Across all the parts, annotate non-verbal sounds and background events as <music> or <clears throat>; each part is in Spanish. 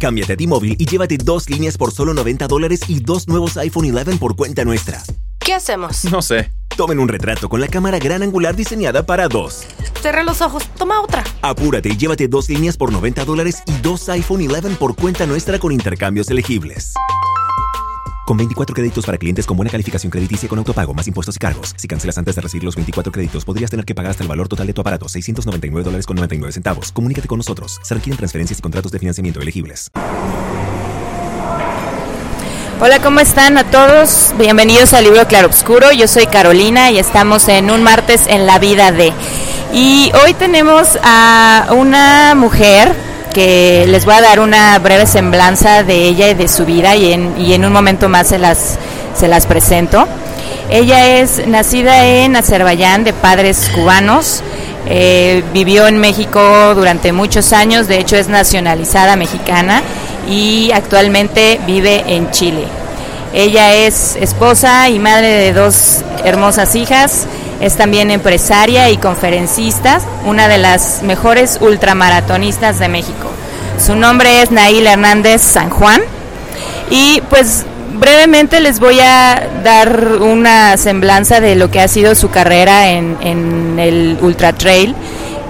Cámbiate a T-Mobile y llévate dos líneas por solo 90 dólares y dos nuevos iPhone 11 por cuenta nuestra. ¿Qué hacemos? No sé. Tomen un retrato con la cámara gran angular diseñada para dos. Cerré los ojos. Toma otra. Apúrate y llévate dos líneas por 90 dólares y dos iPhone 11 por cuenta nuestra con intercambios elegibles. Con 24 créditos para clientes con buena calificación crediticia con autopago, más impuestos y cargos. Si cancelas antes de recibir los 24 créditos, podrías tener que pagar hasta el valor total de tu aparato, 699 dólares con 99 centavos. Comunícate con nosotros. Se requieren transferencias y contratos de financiamiento elegibles. Hola, ¿cómo están a todos? Bienvenidos al libro Claroscuro. Yo soy Carolina y estamos en un martes en la vida de. Y hoy tenemos a una mujer que les voy a dar una breve semblanza de ella y de su vida y en, un momento más se las, se las presento. Ella es nacida en Azerbaiyán de padres cubanos, eh, vivió en México durante muchos años, de hecho es nacionalizada mexicana y actualmente vive en Chile. Ella es esposa y madre de dos hermosas hijas, es también empresaria y conferencista, una de las mejores ultramaratonistas de México. Su nombre es Nail Hernández San Juan y pues brevemente les voy a dar una semblanza de lo que ha sido su carrera en, el Ultra Trail.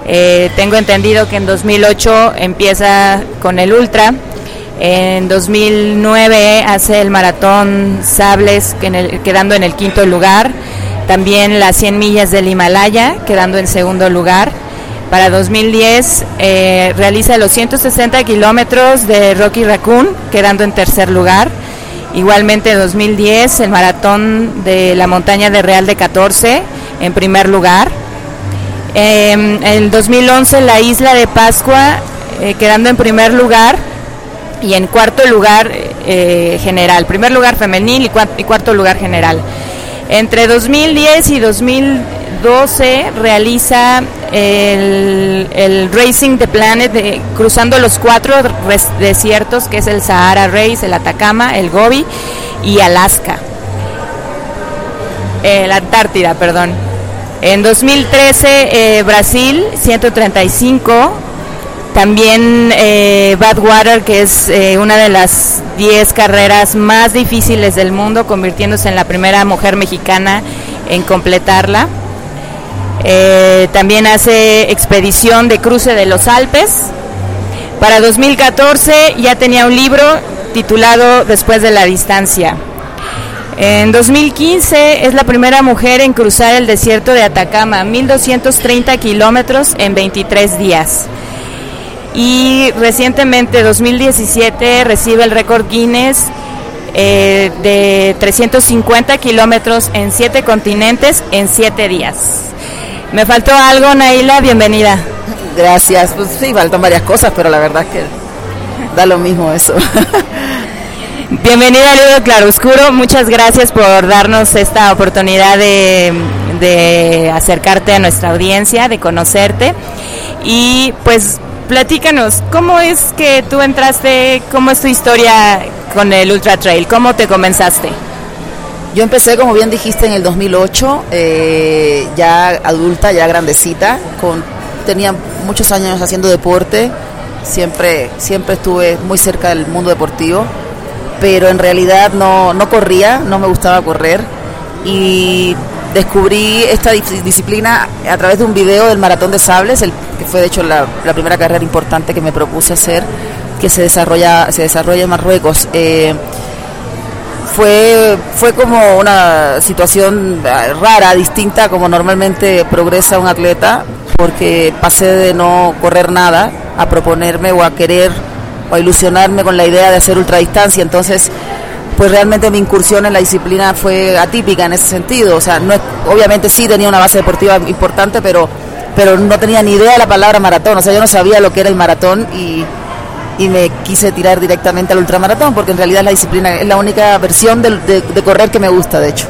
Eh, tengo entendido que en 2008 empieza con el Ultra, en 2009 hace el maratón Sables quedando en el quinto lugar también las 100 millas del Himalaya, quedando en segundo lugar. Para 2010 eh, realiza los 160 kilómetros de Rocky Raccoon, quedando en tercer lugar. Igualmente en 2010 el maratón de la montaña de Real de 14, en primer lugar. en el 2011 la isla de Pascua, eh, quedando en primer lugar. Y en cuarto lugar eh, general, primer lugar femenil y cuarto lugar general. Entre 2010 y 2012 realiza el, Racing the Planet cruzando los cuatro desiertos que es el Sahara Race, el Atacama, el Gobi y Alaska. Eh, la Antártida, perdón. En 2013 eh, Brasil 135 también eh, Badwater, que es eh, una de las 10 carreras más difíciles del mundo, convirtiéndose en la primera mujer mexicana en completarla. Eh, también hace expedición de cruce de los Alpes. Para 2014 ya tenía un libro titulado Después de la distancia. En 2015 es la primera mujer en cruzar el desierto de Atacama, 1230 kilómetros en 23 días y recientemente 2017 recibe el récord Guinness eh, de 350 kilómetros en siete continentes en siete días. ¿Me faltó algo, Naila? Bienvenida. Gracias. Pues sí, faltan varias cosas, pero la verdad es que da lo mismo eso. <laughs> Bienvenida al libro Claroscuro. Muchas gracias por darnos esta oportunidad de, de acercarte a nuestra audiencia, de conocerte. Y pues platícanos, ¿cómo es que tú entraste, cómo es tu historia con el Ultra Trail? ¿Cómo te comenzaste? Yo empecé, como bien dijiste, en el 2008, eh, ya adulta, ya grandecita, con, tenía muchos años haciendo deporte, siempre, siempre estuve muy cerca del mundo deportivo, pero en realidad no, no corría, no me gustaba correr y descubrí esta disciplina a través de un video del Maratón de Sables, el, que fue de hecho la, primera carrera importante que me propuse hacer, que se desarrolla, se desarrolla en Marruecos. Eh, fue, fue como una situación eh, rara, distinta como normalmente progresa un atleta, porque pasé de no correr nada a proponerme o a querer o a ilusionarme con la idea de hacer ultradistancia. Entonces, pues realmente mi incursión en la disciplina fue atípica en ese sentido. O sea, no obviamente sí tenía una base deportiva importante, pero, pero no tenía ni idea de la palabra maratón. O sea, yo no sabía lo que era el maratón y, me quise tirar directamente al ultramaratón, porque en realidad la disciplina es la única versión de, correr que me gusta, de hecho.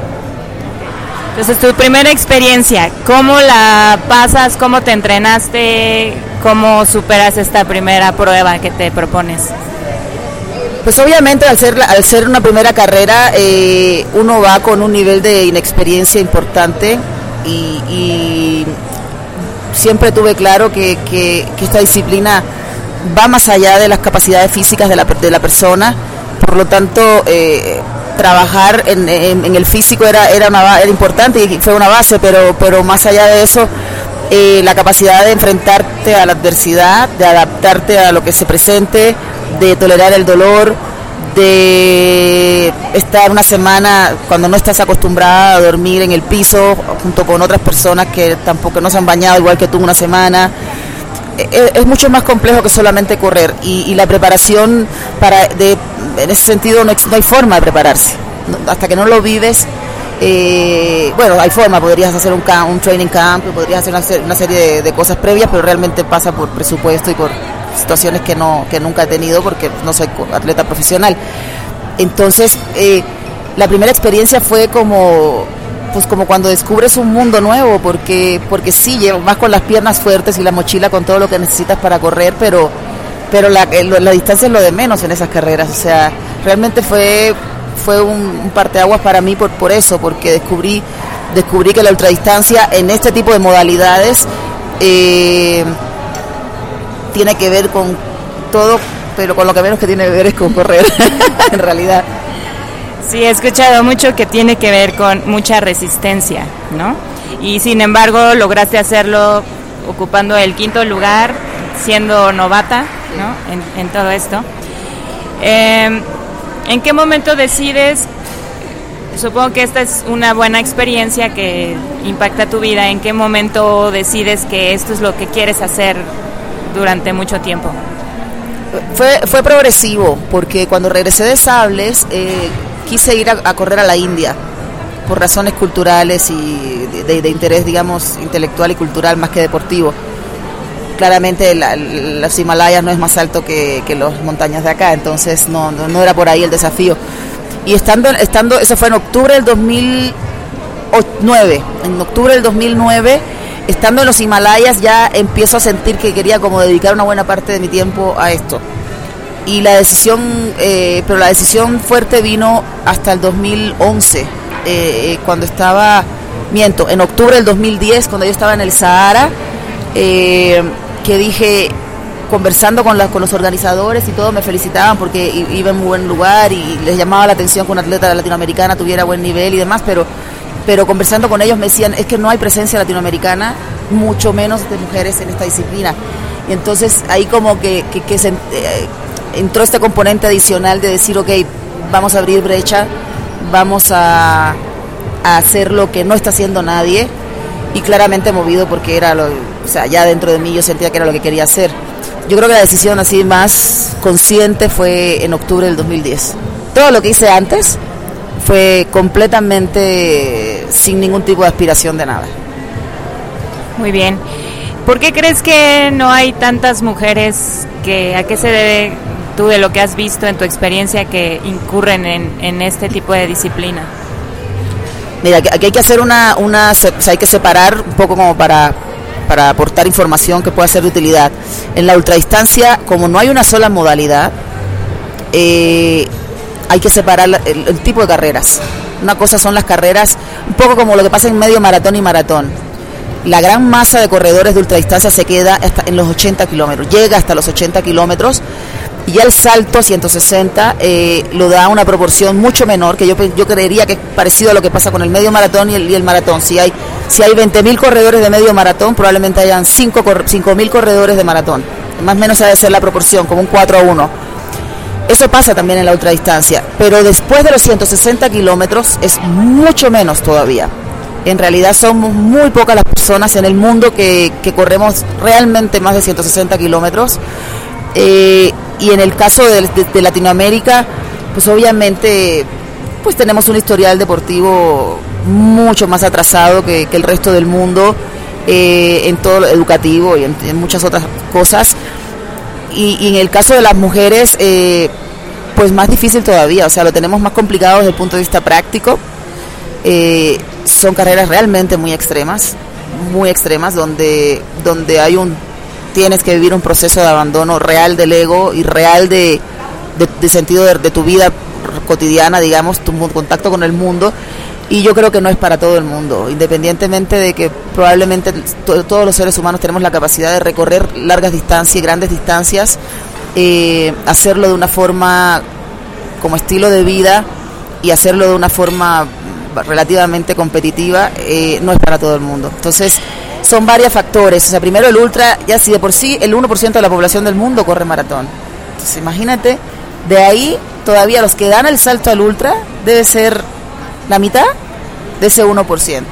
Entonces, tu primera experiencia, ¿cómo la pasas? ¿Cómo te entrenaste? ¿Cómo superas esta primera prueba que te propones? Pues obviamente al ser, al ser una primera carrera eh, uno va con un nivel de inexperiencia importante y, siempre tuve claro que, esta disciplina va más allá de las capacidades físicas de la, de la persona, por lo tanto, eh, trabajar en, el físico era, era, una, era importante y fue una base, pero, pero más allá de eso, eh, la capacidad de enfrentarte a la adversidad, de adaptarte a lo que se presente, de tolerar el dolor, de estar una semana cuando no estás acostumbrada a dormir en el piso junto con otras personas que tampoco no se han bañado igual que tú una semana. E, e, es, mucho más complejo que solamente correr y, la preparación para de, en ese sentido no, hay forma de prepararse. hasta que no lo vives, eh, bueno, hay forma, podrías hacer un, un training camp, podrías hacer una, serie de, cosas previas, pero realmente pasa por presupuesto y por situaciones que, no, que nunca he tenido porque no soy atleta profesional. Entonces, eh, la primera experiencia fue como pues como cuando descubres un mundo nuevo, porque porque sí, vas con las piernas fuertes y la mochila con todo lo que necesitas para correr, pero pero la, la distancia es lo de menos en esas carreras, o sea, realmente fue fue un, parteaguas para mí por, por eso, porque descubrí descubrí que la ultradistancia en este tipo de modalidades eh, tiene que ver con todo, pero con lo que menos que tiene que ver es con correr, <laughs> en realidad. Sí, he escuchado mucho que tiene que ver con mucha resistencia, ¿no? Y sin embargo lograste hacerlo ocupando el quinto lugar, siendo novata, ¿no? En, todo esto. Em, ¿En qué momento decides? Supongo que esta es una buena experiencia que impacta tu vida. ¿En qué momento decides que esto es lo que quieres hacer durante mucho tiempo? Fue, fue progresivo, porque cuando regresé de Sables eh, quise ir a, correr a la India por razones culturales y de, interés, digamos, intelectual y cultural más que deportivo. Claramente las Himalayas no es más alto que, las montañas de acá, entonces no, no, era por ahí el desafío. Y estando, estando, eso fue en octubre del 2009, en octubre del 2009 estando en los Himalayas ya empiezo a sentir que quería como dedicar una buena parte de mi tiempo a esto. Y la decisión, eh, pero la decisión fuerte vino hasta el 2011, eh, cuando estaba, miento, en octubre del 2010, cuando yo estaba en el Sahara, eh, que dije, conversando con, con los organizadores y todo, me felicitaban porque iba en muy buen lugar y les llamaba la atención que una atleta latinoamericana tuviera buen nivel y demás, pero pero conversando con ellos me decían, es que no hay presencia latinoamericana, mucho menos de mujeres en esta disciplina. Y entonces ahí como que, que, eh, entró este componente adicional de decir, ok, vamos a abrir brecha, vamos a, a, hacer lo que no está haciendo nadie, y claramente movido porque era lo, o sea, ya dentro de mí yo sentía que era lo que quería hacer. Yo creo que la decisión así más consciente fue en octubre del 2010. Todo lo que hice antes fue completamente sin ningún tipo de aspiración de nada. Muy bien. ¿Por qué crees que no hay tantas mujeres que a qué se debe tú de lo que has visto en tu experiencia que incurren en, este tipo de disciplina? Mira, aquí hay que hacer una, una hay que separar un poco como para, para aportar información que pueda ser de utilidad. En la ultradistancia, como no hay una sola modalidad, eh, hay que separar el, tipo de carreras. Una cosa son las carreras, un poco como lo que pasa en medio maratón y maratón. La gran masa de corredores de ultradistancia se queda hasta en los 80 kilómetros, llega hasta los 80 kilómetros y el salto a 160 eh, lo da una proporción mucho menor, que yo, yo creería que es parecido a lo que pasa con el medio maratón y el, maratón. Si hay, si hay 20.000 corredores de medio maratón, probablemente hayan 5.000 corredores de maratón. Más o menos ha de ser la proporción, como un 4 a 1 eso pasa también en la ultradistancia, pero después de los 160 kilómetros es mucho menos todavía. En realidad somos muy pocas las personas en el mundo que, corremos realmente más de 160 kilómetros. Eh, y en el caso de, Latinoamérica, pues obviamente pues tenemos un historial deportivo mucho más atrasado que, el resto del mundo eh, en todo lo educativo y en, muchas otras cosas. Y, en el caso de las mujeres, eh, pues más difícil todavía, o sea, lo tenemos más complicado desde el punto de vista práctico. Eh, son carreras realmente muy extremas, muy extremas, donde, donde hay un, tienes que vivir un proceso de abandono real del ego y real de, de, sentido de, tu vida cotidiana, digamos, tu contacto con el mundo. y yo creo que no es para todo el mundo, independientemente de que probablemente todos los seres humanos tenemos la capacidad de recorrer largas distancias y grandes distancias, eh, hacerlo de una forma como estilo de vida y hacerlo de una forma relativamente competitiva, eh, no es para todo el mundo. Entonces, son varios factores. O sea, primero el ultra, ya si de por sí el 1% de la población del mundo corre maratón. Entonces, imagínate, de ahí todavía los que dan el salto al ultra debe ser la mitad de ese 1%.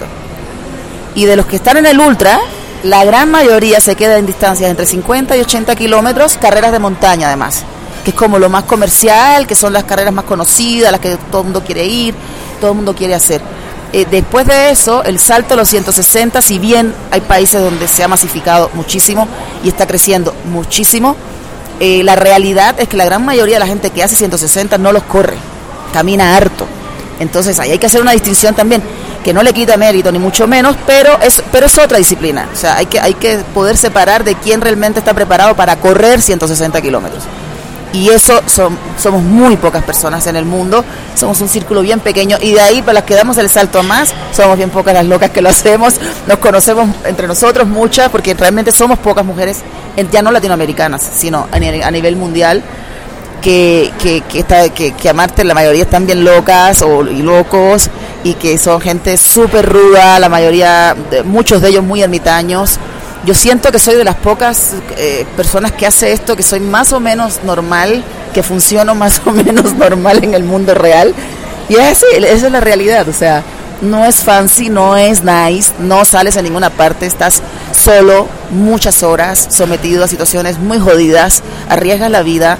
Y de los que están en el ultra, la gran mayoría se queda en distancias entre 50 y 80 kilómetros, carreras de montaña además, que es como lo más comercial, que son las carreras más conocidas, las que todo el mundo quiere ir, todo el mundo quiere hacer. Eh, después de eso, el salto a los 160, si bien hay países donde se ha masificado muchísimo y está creciendo muchísimo, eh, la realidad es que la gran mayoría de la gente que hace 160 no los corre, camina harto. Entonces ahí hay que hacer una distinción también, que no le quita mérito ni mucho menos, pero es, pero es otra disciplina. O sea, hay que, hay que poder separar de quién realmente está preparado para correr 160 kilómetros. Y eso son, somos muy pocas personas en el mundo, somos un círculo bien pequeño y de ahí para las que damos el salto más, somos bien pocas las locas que lo <laughs> hacemos, nos conocemos entre nosotros muchas, porque realmente somos pocas mujeres, ya no latinoamericanas, sino a nivel mundial que, que, que, está, que, que amarte la mayoría están bien locas o y locos y que son gente súper ruda, la mayoría, muchos de ellos muy ermitaños. Yo siento que soy de las pocas eh, personas que hace esto, que soy más o menos normal, que funciono más o menos normal en el mundo real. Y es así, esa es la realidad, o sea, no es fancy, no es nice, no sales a ninguna parte, estás solo muchas horas, sometido a situaciones muy jodidas, arriesgas la vida,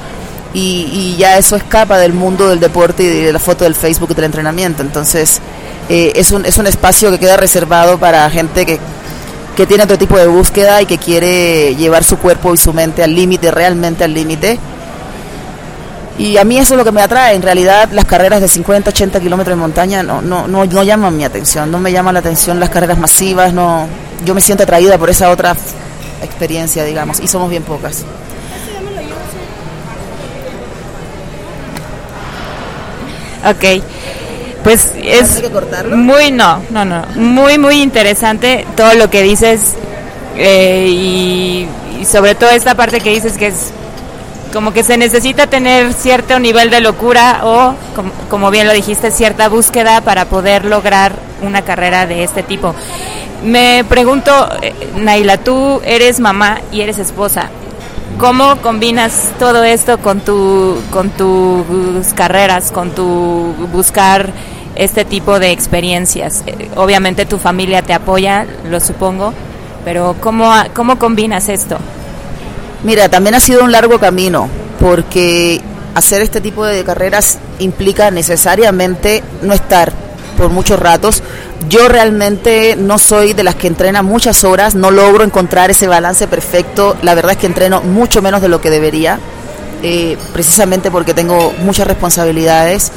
y, ya eso escapa del mundo del deporte y de la foto del Facebook y del entrenamiento. Entonces, eh, es, un, es un espacio que queda reservado para gente que, que tiene otro tipo de búsqueda y que quiere llevar su cuerpo y su mente al límite, realmente al límite. Y a mí eso es lo que me atrae. En realidad, las carreras de 50, 80 kilómetros de montaña no, no, no, no llaman mi atención. No me llaman la atención las carreras masivas. no Yo me siento atraída por esa otra experiencia, digamos. Y somos bien pocas. Ok. Pues es muy, no, no, no, muy, muy interesante todo lo que dices eh, y, sobre todo esta parte que dices que es como que se necesita tener cierto nivel de locura o, como, bien lo dijiste, cierta búsqueda para poder lograr una carrera de este tipo. Me pregunto, eh, Naila, tú eres mamá y eres esposa. ¿Cómo combinas todo esto con, tu, con tus carreras, con tu buscar este tipo de experiencias? Eh, obviamente tu familia te apoya, lo supongo, pero ¿cómo, cómo combinas esto? Mira, también ha sido un largo camino, porque hacer este tipo de carreras implica necesariamente no estar por muchos ratos. Yo realmente no soy de las que entrena muchas horas, no logro encontrar ese balance perfecto. La verdad es que entreno mucho menos de lo que debería, eh, precisamente porque tengo muchas responsabilidades.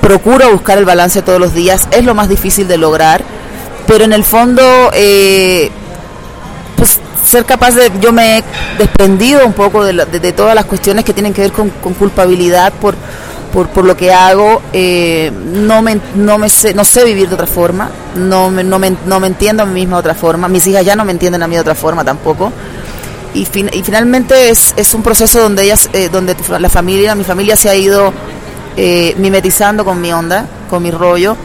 Procuro buscar el balance todos los días, es lo más difícil de lograr, pero en el fondo, eh, pues ser capaz de, yo me he desprendido un poco de, todas las cuestiones que tienen que ver con culpabilidad por por, por lo que hago, eh, no, me, no, me sé, no sé vivir de otra forma, no me, no, me, no me entiendo a mí misma de otra forma, mis hijas ya no me entienden a mí de otra forma tampoco. Y, y finalmente es, es, un proceso donde ellas, eh, donde la familia, mi familia se ha ido eh, mimetizando con mi onda, con mi rollo,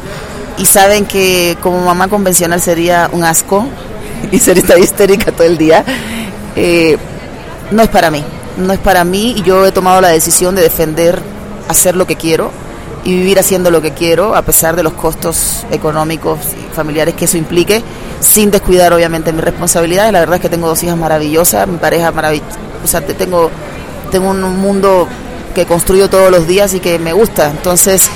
y saben que como mamá convencional sería un asco <laughs> y sería histérica todo el día. no es para mí, no es para mí y yo he tomado la decisión de defender hacer lo que quiero y vivir haciendo lo que quiero, a pesar de los costos económicos y familiares que eso implique, sin descuidar obviamente mis responsabilidades. La verdad es que tengo dos hijas maravillosas, mi pareja maravillosa, o sea, tengo, tengo un mundo que construyo todos los días y que me gusta. Entonces,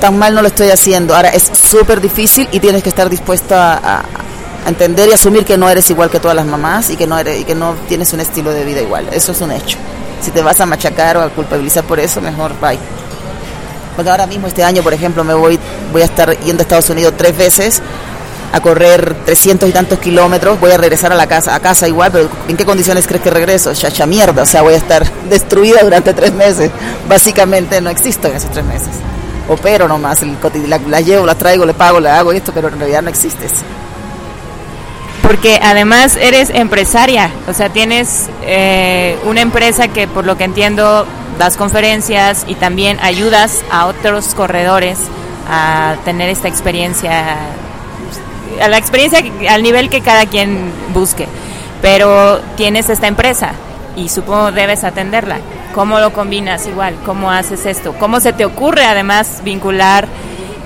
tan mal no lo estoy haciendo. Ahora, es súper difícil y tienes que estar dispuesto a, a, entender y asumir que no eres igual que todas las mamás y que no, eres, y que no tienes un estilo de vida igual. Eso es un hecho si te vas a machacar o a culpabilizar por eso, mejor bye. Porque ahora mismo este año, por ejemplo, me voy, voy a estar yendo a Estados Unidos tres veces a correr 300 y tantos kilómetros, voy a regresar a la casa, a casa igual, pero ¿en qué condiciones crees que regreso? Chacha mierda, o sea, voy a estar <laughs> destruida durante tres meses. Básicamente no existo en esos tres meses. opero nomás, el, la, la, llevo, la traigo, le pago, le hago esto, pero en realidad no existes. Porque además eres empresaria, o sea, tienes eh, una empresa que por lo que entiendo das conferencias y también ayudas a otros corredores a tener esta experiencia, a la experiencia al nivel que cada quien busque. Pero tienes esta empresa y supongo debes atenderla. ¿Cómo lo combinas igual? ¿Cómo haces esto? ¿Cómo se te ocurre además vincular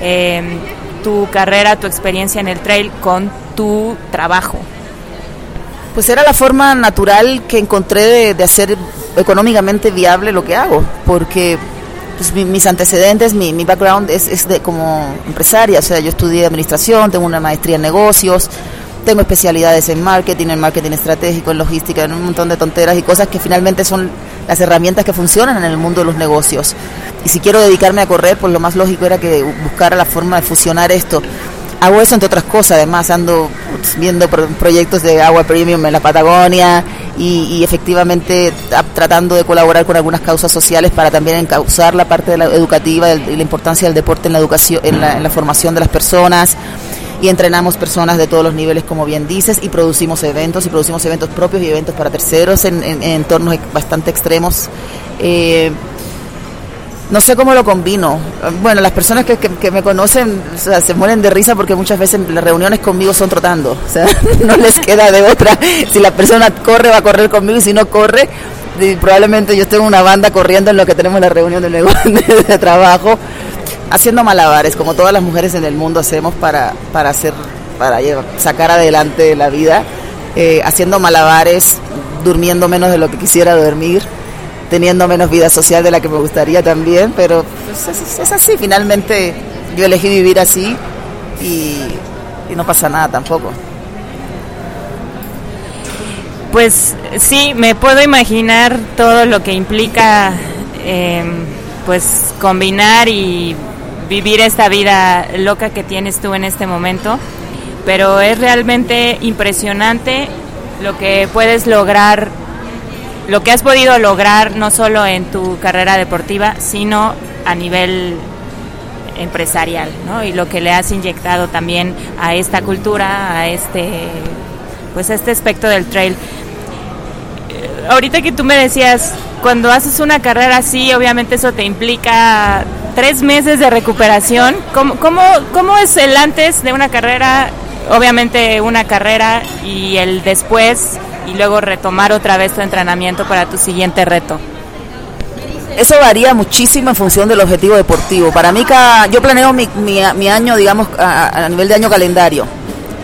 eh, tu carrera, tu experiencia en el trail con tu trabajo? Pues era la forma natural que encontré de, hacer económicamente viable lo que hago, porque pues, mis antecedentes, mi, background es, es, de como empresaria, o sea, yo estudié administración, tengo una maestría en negocios, tengo especialidades en marketing, en marketing estratégico, en logística, en un montón de tonteras y cosas que finalmente son las herramientas que funcionan en el mundo de los negocios. Y si quiero dedicarme a correr, pues lo más lógico era que buscara la forma de fusionar esto. Hago eso entre otras cosas, además ando viendo proyectos de agua premium en la Patagonia y, efectivamente tratando de colaborar con algunas causas sociales para también encauzar la parte de la educativa y la importancia del deporte en la educación, en la, formación de las personas y entrenamos personas de todos los niveles, como bien dices, y producimos eventos, y producimos eventos propios y eventos para terceros en, entornos bastante extremos. Eh, no sé cómo lo combino. Bueno, las personas que, que, me conocen se mueren de risa porque muchas veces las reuniones conmigo son trotando. O sea, <laughs> no les queda de otra. Si la persona corre, va a correr conmigo y si no corre, probablemente yo tengo una banda corriendo en lo que tenemos la reunión <laughs> de, de trabajo haciendo malabares, como todas las mujeres en el mundo hacemos para, para, hacer, para sacar adelante la vida, eh, haciendo malabares, durmiendo menos de lo que quisiera dormir, teniendo menos vida social de la que me gustaría también, pero pues, es, así, finalmente yo elegí vivir así y, no pasa nada tampoco. Pues sí, me puedo imaginar todo lo que implica eh, pues combinar y vivir esta vida loca que tienes tú en este momento, pero es realmente impresionante lo que puedes lograr, lo que has podido lograr no solo en tu carrera deportiva, sino a nivel empresarial, ¿no? Y lo que le has inyectado también a esta cultura, a este pues a este aspecto del trail. Eh, ahorita que tú me decías, cuando haces una carrera así, obviamente eso te implica tres meses de recuperación. ¿Cómo, cómo, cómo es el antes de una carrera? Obviamente una carrera y el después y luego retomar otra vez tu entrenamiento para tu siguiente reto. Eso varía muchísimo en función del objetivo deportivo. Para mí, cada, yo planeo mi, mi, año, digamos, a, nivel de año calendario.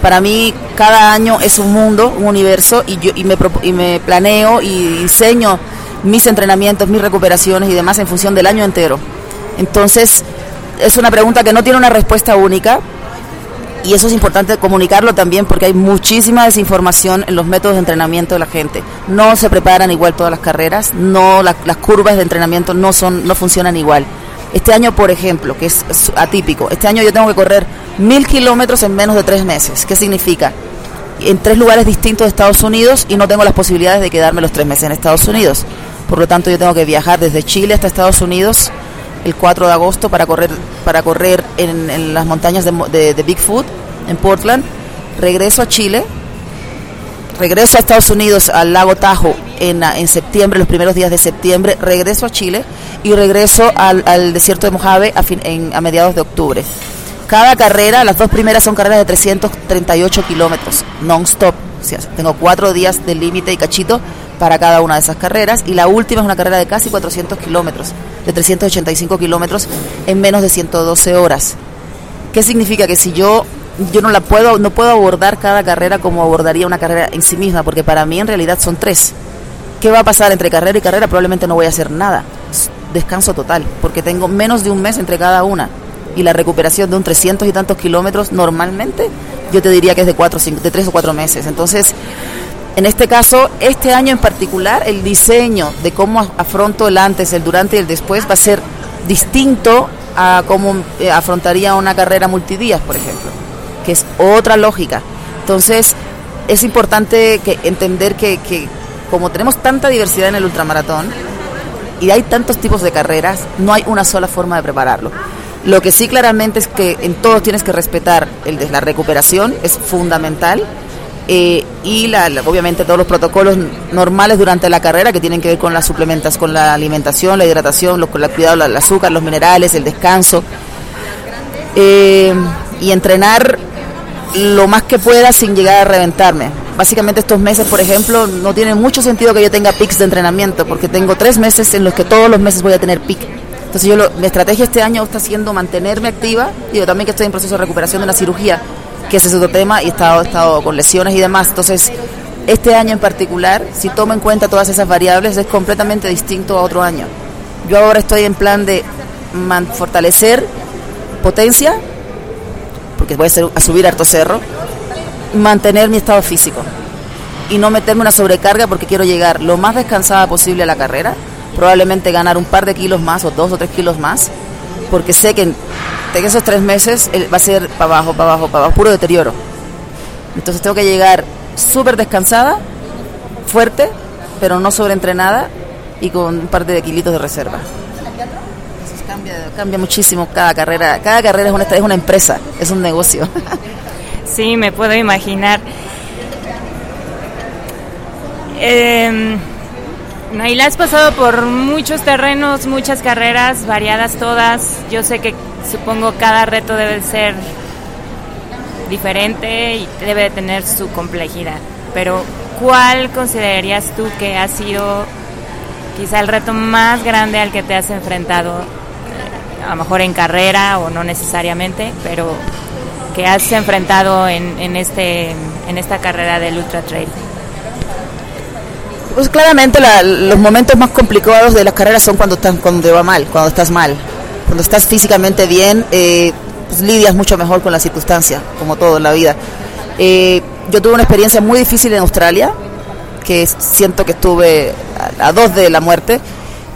Para mí, cada año es un mundo, un universo, y, yo, y, me, y me planeo y diseño mis entrenamientos, mis recuperaciones y demás en función del año entero. Entonces, es una pregunta que no tiene una respuesta única y eso es importante comunicarlo también porque hay muchísima desinformación en los métodos de entrenamiento de la gente. No se preparan igual todas las carreras, no las curvas de entrenamiento no son no funcionan igual. Este año, por ejemplo, que es atípico, este año yo tengo que correr mil kilómetros en menos de tres meses. ¿Qué significa? En tres lugares distintos de Estados Unidos y no tengo las posibilidades de quedarme los tres meses en Estados Unidos. Por lo tanto, yo tengo que viajar desde Chile hasta Estados Unidos el 4 de agosto para correr, para correr en, las montañas de, Bigfoot, en Portland. Regreso a Chile, regreso a Estados Unidos, al lago Tajo, en, en septiembre, los primeros días de septiembre, regreso a Chile y regreso al, desierto de Mojave a, a mediados de octubre. Cada carrera, las dos primeras son carreras de 338 kilómetros, non-stop. Tengo cuatro días de límite y cachito para cada una de esas carreras. Y la última es una carrera de casi 400 kilómetros, de 385 kilómetros en menos de 112 horas. ¿Qué significa? Que si yo yo no la puedo no puedo abordar cada carrera como abordaría una carrera en sí misma, porque para mí en realidad son tres. ¿Qué va a pasar entre carrera y carrera? Probablemente no voy a hacer nada. Descanso total, porque tengo menos de un mes entre cada una. Y la recuperación de un 300 y tantos kilómetros normalmente, yo te diría que es de, cuatro, cinco, de tres o cuatro meses. Entonces, en este caso, este año en particular, el diseño de cómo afronto el antes, el durante y el después va a ser distinto a cómo eh, afrontaría una carrera multidías, por ejemplo, que es otra lógica. Entonces, es importante entender que, como tenemos tanta diversidad en el ultramaratón y hay tantos tipos de carreras, no hay una sola forma de prepararlo. Lo que sí claramente es que en todos tienes que respetar la recuperación, es fundamental. Eh, y la, obviamente todos los protocolos normales durante la carrera que tienen que ver con las suplementas, con la alimentación, la hidratación, los, con el cuidado del azúcar, los minerales, el descanso. Eh, y entrenar lo más que pueda sin llegar a reventarme. Básicamente estos meses, por ejemplo, no tiene mucho sentido que yo tenga pics de entrenamiento, porque tengo tres meses en los que todos los meses voy a tener pic. Entonces yo mi estrategia este año está siendo mantenerme activa, digo también que estoy en proceso de recuperación de una cirugía, que ese es otro tema, y he estado, estado con lesiones y demás. Entonces, este año en particular, si tomo en cuenta todas esas variables, es completamente distinto a otro año. Yo ahora estoy en plan de fortalecer potencia, porque voy a, a subir harto cerro, mantener mi estado físico y no meterme una sobrecarga porque quiero llegar lo más descansada posible a la carrera, probablemente ganar un par de kilos más o dos o tres kilos más, porque sé que en, esos tres meses va a ser para abajo, para abajo, para abajo, puro deterioro. Entonces tengo que llegar súper descansada, fuerte, pero no sobreentrenada y con un par de kilitos de reserva. cambia, cambia muchísimo cada carrera. Cada carrera es una, es una empresa, es un negocio. <laughs> Sí, me puedo imaginar. Eh, Naila, has pasado por muchos terrenos, muchas carreras, variadas todas. Yo sé que supongo cada reto debe ser diferente y debe de tener su complejidad. Pero, ¿cuál considerarías tú que ha sido quizá el reto más grande al que te has enfrentado? A lo mejor en carrera o no necesariamente, pero que has enfrentado en, este, en esta carrera del Ultra Trail? Pues claramente los momentos más complicados de las carreras son cuando, estás, cuando te va mal, cuando estás mal. Cuando estás físicamente bien, eh, pues lidias mucho mejor con la circunstancia, como todo en la vida. Eh, yo tuve una experiencia muy difícil en Australia, que siento que estuve a, dos de la muerte,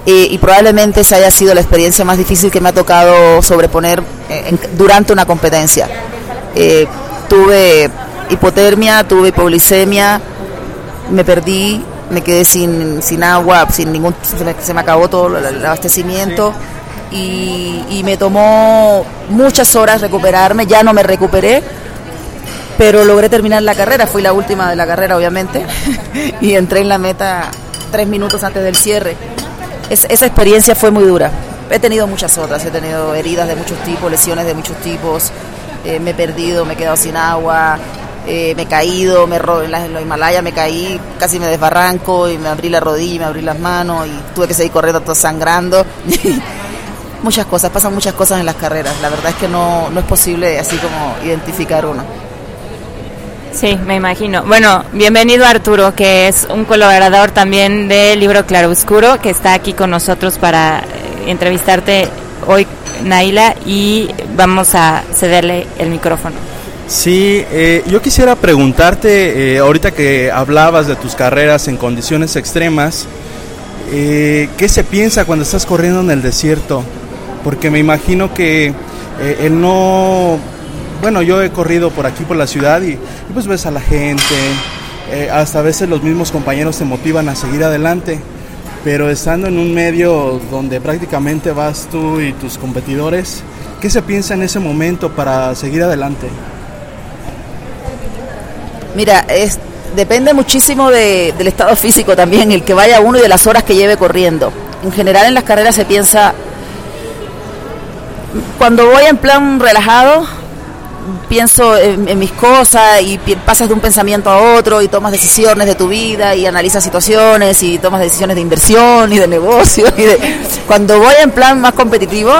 eh, y probablemente esa haya sido la experiencia más difícil que me ha tocado sobreponer durante una competencia. Eh, tuve hipotermia, tuve hipoglicemia, me perdí, me quedé sin, sin agua, sin ningún, se me acabó todo el abastecimiento y, me tomó muchas horas recuperarme, ya no me recuperé, pero logré terminar la carrera, fui la última de la carrera obviamente <laughs> y entré en la meta tres minutos antes del cierre. esa experiencia fue muy dura. He tenido muchas otras, he tenido heridas de muchos tipos, lesiones de muchos tipos, eh, me he perdido, me he quedado sin agua, eh, me he caído, me en, la, los Himalayas me caí, casi me desbarranco y me abrí la rodilla y me abrí las manos y tuve que seguir corriendo todo sangrando. <laughs> muchas cosas, pasan muchas cosas en las carreras. La verdad es que no, no es posible así como identificar uno. Sí, me imagino. Bueno, bienvenido Arturo, que es un colaborador también del libro Claro Oscuro, que está aquí con nosotros para eh, entrevistarte hoy Naila y vamos a cederle el micrófono. Sí, eh, yo quisiera preguntarte, eh, ahorita que hablabas de tus carreras en condiciones extremas, eh, ¿qué se piensa cuando estás corriendo en el desierto? Porque me imagino que el no... Bueno, yo he corrido por aquí, por la ciudad, y, y pues ves a la gente, hasta a veces los mismos compañeros te motivan a seguir adelante pero estando en un medio donde prácticamente vas tú y tus competidores, ¿qué se piensa en ese momento para seguir adelante? Mira, es, depende muchísimo del estado físico también, el que vaya uno y de las horas que lleve corriendo. En general en las carreras se piensa, cuando voy en plan relajado, pienso en, mis cosas y pasas de un pensamiento a otro y tomas decisiones de tu vida y analizas situaciones y tomas decisiones de inversión y de negocio. Y de... Cuando voy en plan más competitivo,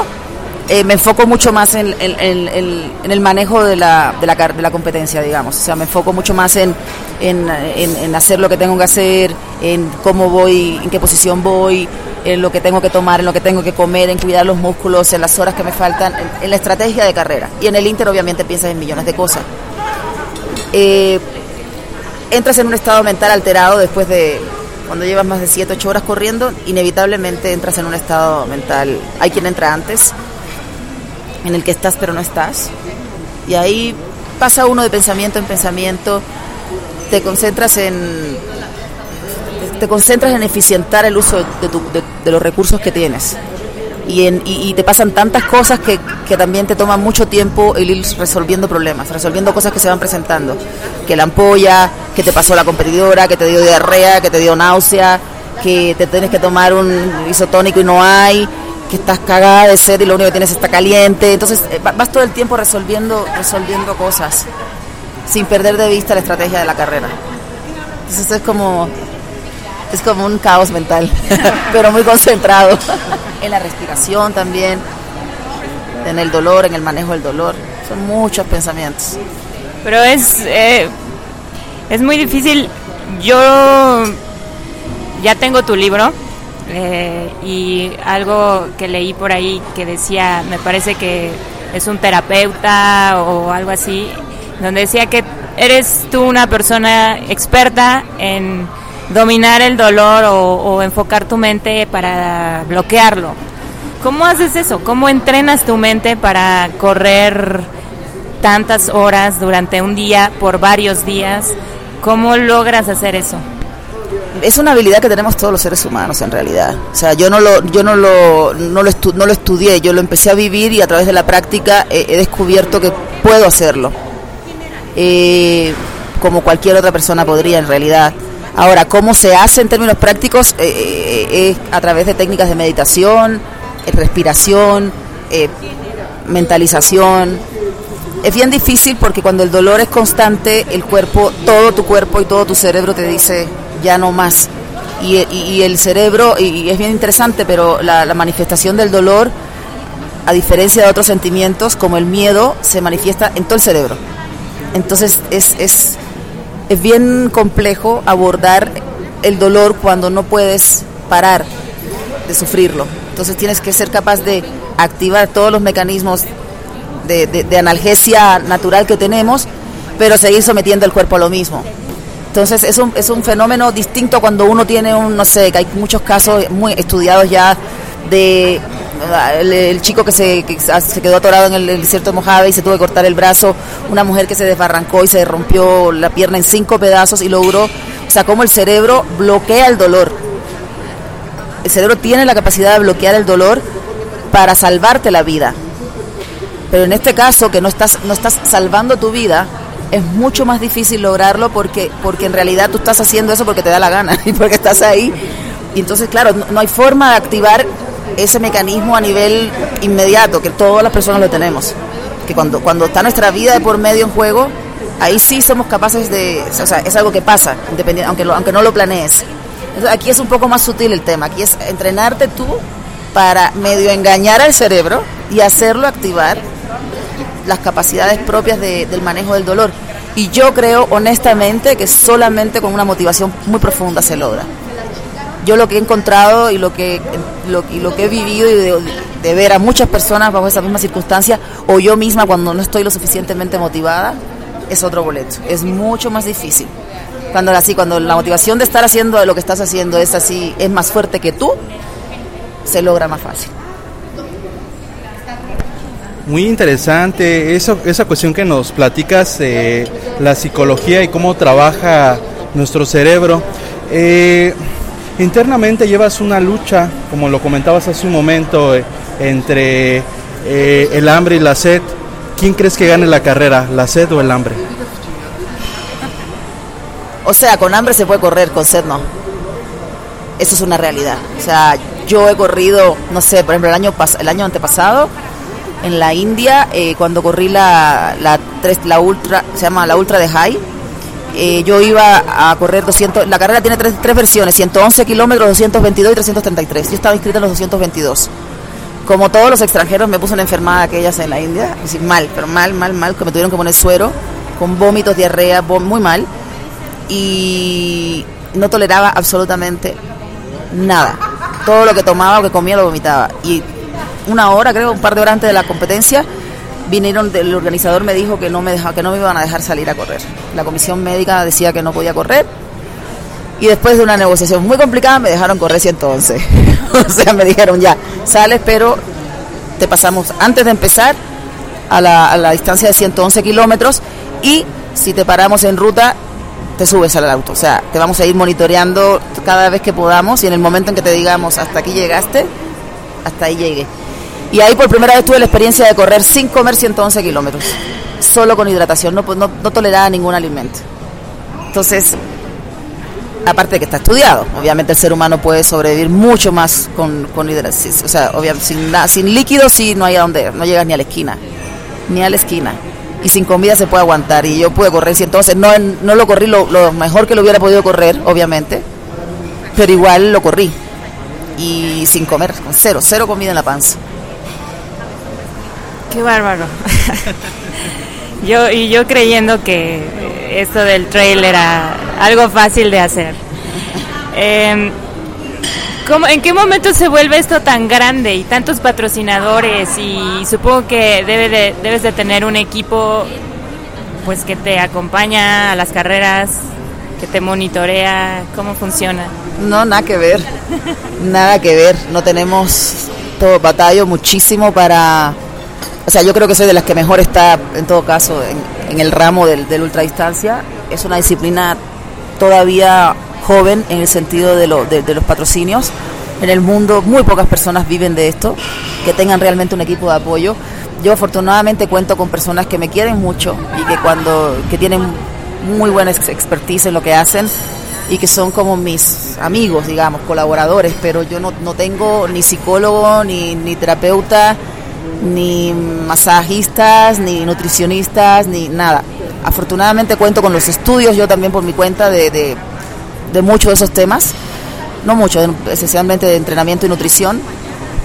eh, me enfoco mucho más en, el manejo de la, de, la, de la competencia, digamos. O sea, me enfoco mucho más en, en, hacer lo que tengo que hacer, en cómo voy, en qué posición voy, en lo que tengo que tomar, en lo que tengo que comer, en cuidar los músculos, en las horas que me faltan, en, la estrategia de carrera. Y en el Inter obviamente piensas en millones de cosas. Eh, entras en un estado mental alterado después de cuando llevas más de 7, 8 horas corriendo, inevitablemente entras en un estado mental. Hay quien entra antes, en el que estás pero no estás. Y ahí pasa uno de pensamiento en pensamiento, te concentras en te concentras en eficientar el uso de, los recursos que tienes. y, en, y, te pasan tantas cosas que, que, también te toma mucho tiempo el ir resolviendo problemas, resolviendo cosas que se van presentando. Que la ampolla, que te pasó la competidora, que te dio diarrea, que te dio náusea, que te tienes que tomar un isotónico y no hay, que estás cagada de sed y lo único que tienes está caliente. Entonces eh, vas todo el tiempo resolviendo, resolviendo cosas sin perder de vista la estrategia de la carrera. Entonces es como es como un caos mental, <laughs> pero muy concentrado <laughs> en la respiración también, en el dolor, en el manejo del dolor. Son muchos pensamientos. Pero es, eh, es muy difícil. Yo ya tengo tu libro eh, y algo que leí por ahí que decía, me parece que es un terapeuta o algo así, donde decía que eres tú una persona experta en dominar el dolor o, enfocar tu mente para bloquearlo. ¿Cómo haces eso? ¿Cómo entrenas tu mente para correr tantas horas durante un día, por varios días? ¿Cómo logras hacer eso? Es una habilidad que tenemos todos los seres humanos en realidad. O sea, yo no lo, yo no lo, no lo, no lo estudié, yo lo empecé a vivir y a través de la práctica he, descubierto que puedo hacerlo. Eh, como cualquier otra persona podría en realidad. Ahora, ¿cómo se hace en términos prácticos? Eh, eh, es a través de técnicas de meditación, respiración, mentalización. Es bien difícil porque cuando el dolor es constante, el cuerpo, todo tu cuerpo y todo tu cerebro te dice ya no más. Y, el cerebro, y, es bien interesante, pero la, manifestación del dolor, a diferencia de otros sentimientos como el miedo, se manifiesta en todo el cerebro. Entonces es, es es bien complejo abordar el dolor cuando no puedes parar de sufrirlo. Entonces tienes que ser capaz de activar todos los mecanismos de, analgesia natural que tenemos, pero seguir sometiendo el cuerpo a lo mismo. Entonces es un, es un fenómeno distinto cuando uno tiene un, no sé, que hay muchos casos muy estudiados ya de el, chico que se, se, quedó atorado en el, desierto de Mojave y se tuvo que cortar el brazo, una mujer que se desbarrancó y se rompió la pierna en cinco pedazos y logró, o sea, cómo el cerebro bloquea el dolor. El cerebro tiene la capacidad de bloquear el dolor para salvarte la vida. Pero en este caso, que no estás, no estás salvando tu vida, es mucho más difícil lograrlo porque, porque en realidad tú estás haciendo eso porque te da la gana <laughs> y porque estás ahí. Y entonces, claro, no hay forma de activar ese mecanismo a nivel inmediato, que todas las personas lo tenemos. Que cuando, cuando está nuestra vida de por medio en juego, ahí sí somos capaces de, o sea, es algo que pasa, aunque, aunque no lo planees. aquí es un poco más sutil el tema, aquí es entrenarte tú para medio engañar al cerebro y hacerlo activar las capacidades propias del manejo del dolor. Y yo creo honestamente que solamente con una motivación muy profunda se logra yo lo que he encontrado y lo que, lo que he vivido y de, ver a muchas personas bajo esa misma circunstancia, o yo misma cuando no estoy lo suficientemente motivada, es otro boleto. Es mucho más difícil. Cuando así, cuando la motivación de estar haciendo lo que estás haciendo es así, es más fuerte que tú, se logra más fácil. Muy interesante eso, esa cuestión que nos platicas de la psicología y cómo trabaja nuestro cerebro. Eh, Internamente llevas una lucha, como lo comentabas hace un momento, eh, entre eh, el hambre y la sed. ¿Quién crees que gane la carrera, la sed o el hambre? O sea, con hambre se puede correr, con sed no. Eso es una realidad. O sea, yo he corrido, no sé, por ejemplo, el año, el año antepasado, en la India, eh, cuando corrí la, la, ultra, se llama la ultra de high, eh, yo iba a correr 200, la carrera tiene tres, tres versiones, 111 kilómetros, 222 y 333. Yo estaba inscrita en los 222. Como todos los extranjeros me puse una enfermada aquellas en la India, mal, pero mal, mal, mal, que me tuvieron que poner suero, con vómitos, diarrea, muy mal. Y no toleraba absolutamente nada. Todo lo que tomaba o que comía lo vomitaba. Y una hora, creo, un par de horas antes de la competencia, vinieron, el organizador me dijo que no me dejaba, que no me iban a dejar salir a correr. La comisión médica decía que no podía correr. Y después de una negociación muy complicada me dejaron correr 111. <laughs> o sea, me dijeron ya, sales, pero te pasamos antes de empezar a la, a la distancia de 111 kilómetros y si te paramos en ruta, te subes al auto. O sea, te vamos a ir monitoreando cada vez que podamos y en el momento en que te digamos hasta aquí llegaste, hasta ahí llegué. Y ahí por primera vez tuve la experiencia de correr sin comer 111 kilómetros, solo con hidratación, no, no, no toleraba ningún alimento. Entonces, aparte de que está estudiado, obviamente el ser humano puede sobrevivir mucho más con, con hidratación, o sea, obviamente, sin, sin líquidos sí no hay a dónde, no llegas ni a la esquina, ni a la esquina. Y sin comida se puede aguantar. Y yo pude correr, entonces no, no lo corrí lo mejor que lo hubiera podido correr, obviamente, pero igual lo corrí. Y sin comer, con cero, cero comida en la panza. Qué bárbaro. <laughs> yo y yo creyendo que esto del trail era algo fácil de hacer. Eh, ¿cómo, ¿En qué momento se vuelve esto tan grande y tantos patrocinadores? Y supongo que debe de, debes de tener un equipo pues que te acompaña a las carreras, que te monitorea, ¿cómo funciona? No, nada que ver, nada que ver. No tenemos todo batallo muchísimo para o sea, yo creo que soy de las que mejor está, en todo caso, en, el ramo del, del ultradistancia. Es una disciplina todavía joven en el sentido de, lo, los patrocinios. En el mundo muy pocas personas viven de esto, que tengan realmente un equipo de apoyo. Yo afortunadamente cuento con personas que me quieren mucho y que cuando que tienen muy buena expertise en lo que hacen y que son como mis amigos, digamos, colaboradores, pero yo no, no tengo ni psicólogo, ni, ni terapeuta, ni masajistas, ni nutricionistas, ni nada. Afortunadamente cuento con los estudios yo también por mi cuenta de, de, muchos de esos temas, no mucho, esencialmente de entrenamiento y nutrición,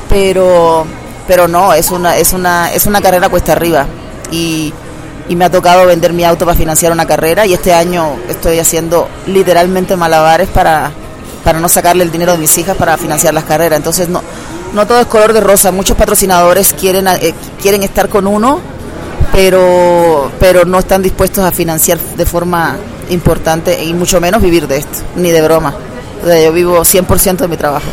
pero, pero no, es una, es, una, es una carrera cuesta arriba. Y, y me ha tocado vender mi auto para financiar una carrera y este año estoy haciendo literalmente malabares para, para no sacarle el dinero de mis hijas para financiar las carreras, entonces no no todo es color de rosa. Muchos patrocinadores quieren, eh, quieren estar con uno, pero, pero no están dispuestos a financiar de forma importante y mucho menos vivir de esto, ni de broma. O sea, yo vivo 100% de mi trabajo.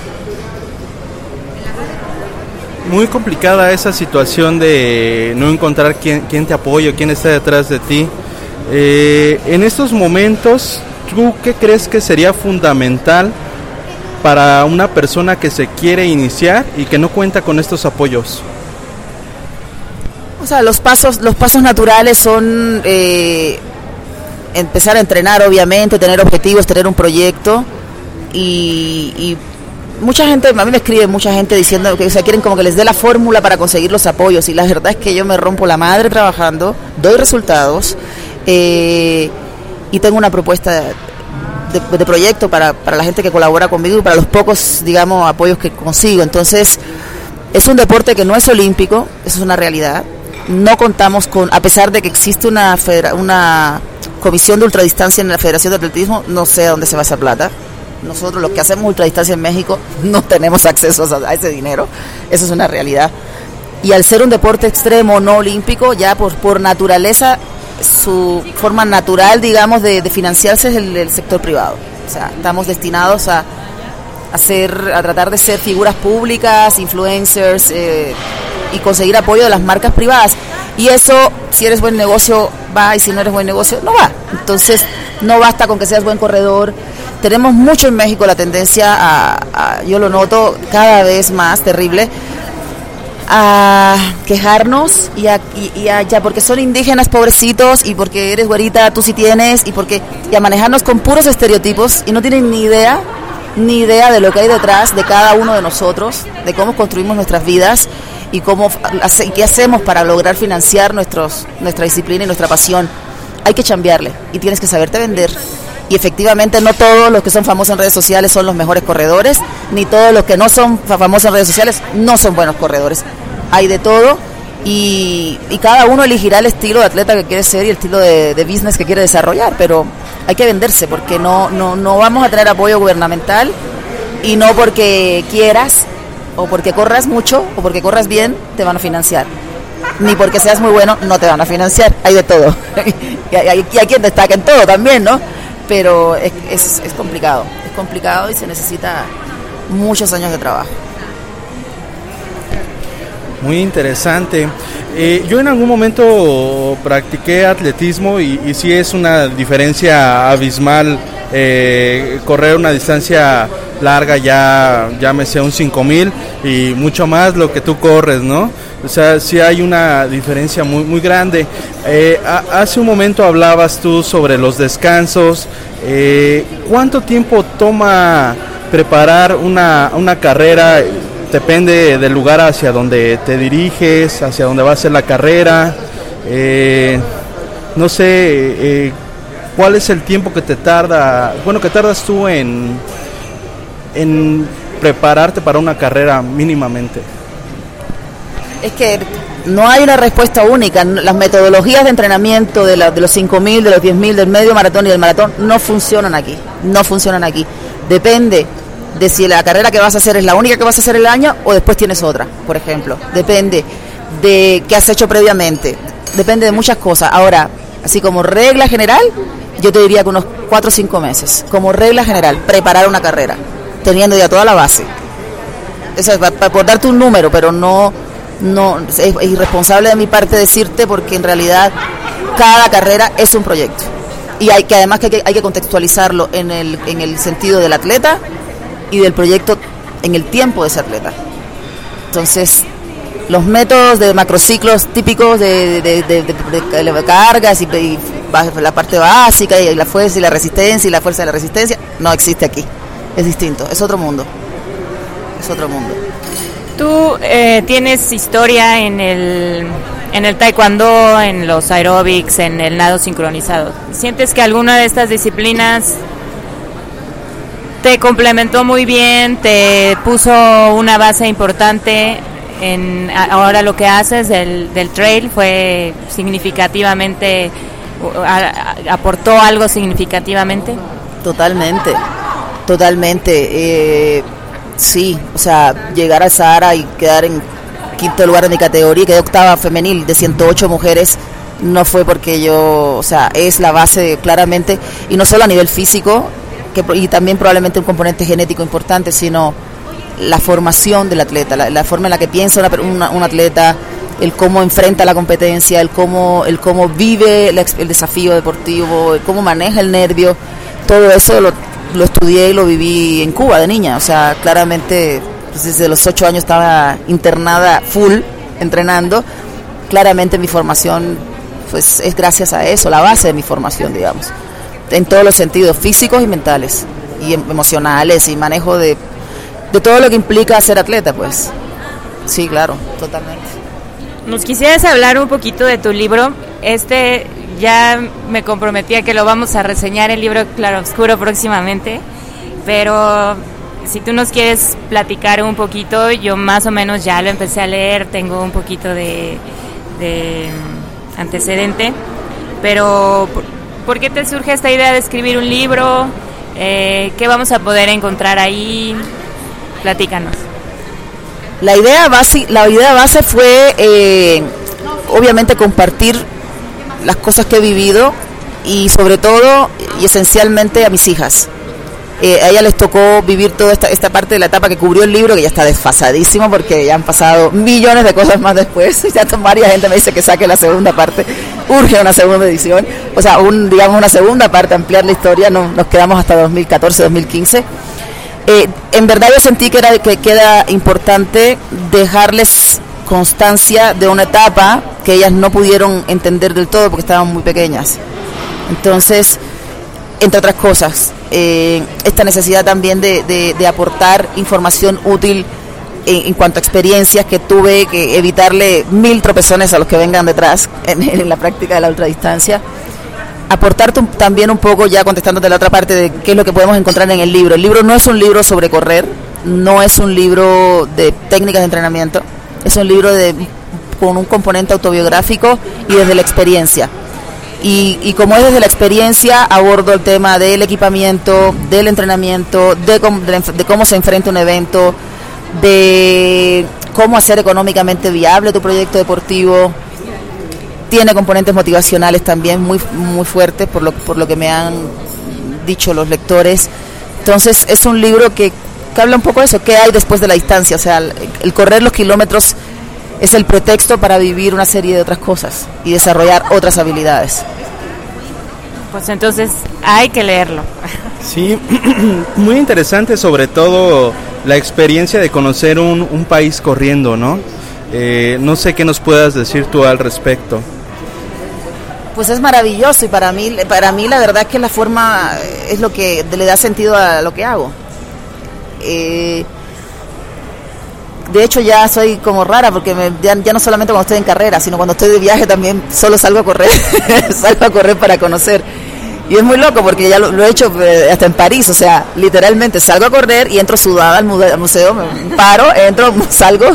Muy complicada esa situación de no encontrar quién, quién te apoya, quién está detrás de ti. Eh, en estos momentos, ¿tú qué crees que sería fundamental? Para una persona que se quiere iniciar y que no cuenta con estos apoyos? O sea, los pasos, los pasos naturales son eh, empezar a entrenar, obviamente, tener objetivos, tener un proyecto y, mucha gente, a mí me escribe mucha gente diciendo que o sea, quieren como que les dé la fórmula para conseguir los apoyos y la verdad es que yo me rompo la madre trabajando, doy resultados eh, y tengo una propuesta de, proyecto para, para la gente que colabora conmigo y para los pocos, digamos, apoyos que consigo. Entonces, es un deporte que no es olímpico, eso es una realidad. No contamos con, a pesar de que existe una, una comisión de ultradistancia en la Federación de Atletismo, no sé a dónde se va esa plata. Nosotros los que hacemos ultradistancia en México <laughs> no tenemos acceso a, a ese dinero, eso es una realidad. Y al ser un deporte extremo no olímpico, ya por, por naturaleza su forma natural, digamos, de, de financiarse es el, sector privado. O sea, estamos destinados a, a, ser, a tratar de ser figuras públicas, influencers eh, y conseguir apoyo de las marcas privadas. Y eso, si eres buen negocio, va, y si no eres buen negocio, no va. Entonces, no basta con que seas buen corredor. Tenemos mucho en México la tendencia a, a yo lo noto cada vez más terrible, a quejarnos y a, y, a, ya porque son indígenas pobrecitos y porque eres güerita tú sí tienes y porque y a manejarnos con puros estereotipos y no tienen ni idea ni idea de lo que hay detrás de cada uno de nosotros de cómo construimos nuestras vidas y cómo qué hacemos para lograr financiar nuestros nuestra disciplina y nuestra pasión hay que chambearle y tienes que saberte vender y efectivamente no todos los que son famosos en redes sociales son los mejores corredores, ni todos los que no son famosos en redes sociales no son buenos corredores. Hay de todo y, cada uno elegirá el estilo de atleta que quiere ser y el estilo de, business que quiere desarrollar, pero hay que venderse porque no, no, no vamos a tener apoyo gubernamental y no porque quieras o porque corras mucho o porque corras bien te van a financiar ni porque seas muy bueno no te van a financiar, hay de todo. <laughs> y, hay, quien destaca en todo también, ¿no? pero es, es, complicado, es complicado y se necesita muchos años de trabajo. Muy interesante. Eh, yo en algún momento practiqué atletismo y, sí es una diferencia abismal eh, correr una distancia larga, ya llámese un 5000 y mucho más lo que tú corres, ¿no? O sea, sí hay una diferencia muy, muy grande. Eh, hace un momento hablabas tú sobre los descansos. ¿Cuánto tiempo toma preparar una, una carrera? Depende del lugar hacia donde te diriges, hacia donde va a ser la carrera. Eh, no sé, ¿cuál es el tiempo que te tarda, bueno, que tardas tú en, prepararte para una carrera mínimamente? Es que no hay una respuesta única. Las metodologías de entrenamiento de, de los 5.000, de los 10.000, del medio maratón y del maratón no funcionan aquí. No funcionan aquí. Depende de si la carrera que vas a hacer es la única que vas a hacer el año o después tienes otra, por ejemplo. Depende de qué has hecho previamente. Depende de muchas cosas. Ahora, así como regla general, yo te diría que unos 4 o 5 meses. Como regla general, preparar una carrera, teniendo ya toda la base. Eso es para, por darte un número, pero no no es irresponsable de mi parte decirte porque en realidad cada carrera es un proyecto y hay que además que hay, que contextualizarlo en el, en el sentido del atleta y del proyecto en el tiempo de ese atleta. Entonces, los métodos de macrociclos típicos de, de, cargas y, y, la parte básica y la fuerza y la resistencia y la fuerza de la resistencia no existe aquí. Es distinto, es otro mundo. Es otro mundo. Tú eh, tienes historia en el, en el taekwondo, en los aeróbics, en el nado sincronizado. ¿Sientes que alguna de estas disciplinas te complementó muy bien, te puso una base importante en ahora lo que haces del, del trail fue significativamente aportó algo significativamente. Totalmente totalmente eh, Sí, o sea, llegar a Sahara y quedar en quinto lugar de mi categoría, quedé octava femenil de 108 mujeres, no fue porque yo, o sea, es la base claramente, y no solo a nivel físico, que, y también probablemente un componente genético importante, sino la formación del atleta, la, forma en la que piensa una, un atleta, el cómo enfrenta la competencia, el cómo, el cómo vive el, el desafío deportivo, el cómo maneja el nervio, todo eso lo lo estudié y lo viví en Cuba de niña. O sea, claramente pues, desde los ocho años estaba internada full, entrenando. Claramente mi formación pues es gracias a eso, la base de mi formación, digamos. En todos los sentidos, físicos y mentales, y em, emocionales, y manejo de, de todo lo que implica ser atleta, pues. Sí, claro, totalmente. Nos quisieras hablar un poquito de tu libro. Este ya me comprometí a que lo vamos a reseñar el libro Claro Oscuro próximamente, pero si tú nos quieres platicar un poquito, yo más o menos ya lo empecé a leer, tengo un poquito de, antecedente, pero ¿por, qué te surge esta idea de escribir un libro? Eh, ¿Qué vamos a poder encontrar ahí? Platícanos. La idea base, la idea base fue eh, obviamente compartir las cosas que he vivido y sobre todo y esencialmente a mis hijas. Eh, a ella les tocó vivir toda esta, esta parte de la etapa que cubrió el libro, que ya está desfasadísimo porque ya han pasado millones de cosas más después. <laughs> Ya varias gente me dice que saque la segunda parte, urge una segunda edición, o sea, un, digamos una segunda parte, ampliar la historia, no, nos quedamos hasta 2014, 2015. Eh, en verdad yo sentí que, era, que queda importante dejarles constancia de una etapa que ellas no pudieron entender del todo porque estaban muy pequeñas. Entonces, entre otras cosas, eh, esta necesidad también de, aportar información útil en, cuanto a experiencias que tuve, que evitarle mil tropezones a los que vengan detrás en, <laughs> la práctica de la ultradistancia. Aportar también un poco, ya contestándote la otra parte, de qué es lo que podemos encontrar en el libro. El libro no es un libro sobre correr, no es un libro de técnicas de entrenamiento, es un libro de, con un componente autobiográfico y desde la experiencia. Y, como es desde la experiencia, abordo el tema del equipamiento, del entrenamiento, de, de, cómo se enfrenta un evento, de cómo hacer económicamente viable tu proyecto deportivo. Tiene componentes motivacionales también muy, muy fuertes, por lo, por lo que me han dicho los lectores. Entonces es un libro que habla un poco de eso, qué hay después de la distancia, o sea, el, correr los kilómetros es el pretexto para vivir una serie de otras cosas y desarrollar otras habilidades. Pues entonces hay que leerlo. Sí, <clears throat> muy interesante sobre todo la experiencia de conocer un, un país corriendo, ¿no? Eh, no sé qué nos puedas decir tú al respecto. Pues es maravilloso y para mí, para mí la verdad que la forma es lo que le da sentido a lo que hago. Eh, de hecho ya soy como rara porque me, ya, no solamente cuando estoy en carrera, sino cuando estoy de viaje también solo salgo a correr, <laughs> salgo a correr para conocer. Y es muy loco porque ya lo, he hecho eh, hasta en París, o sea, literalmente salgo a correr y entro sudada al, museo, me paro, entro, <laughs> salgo,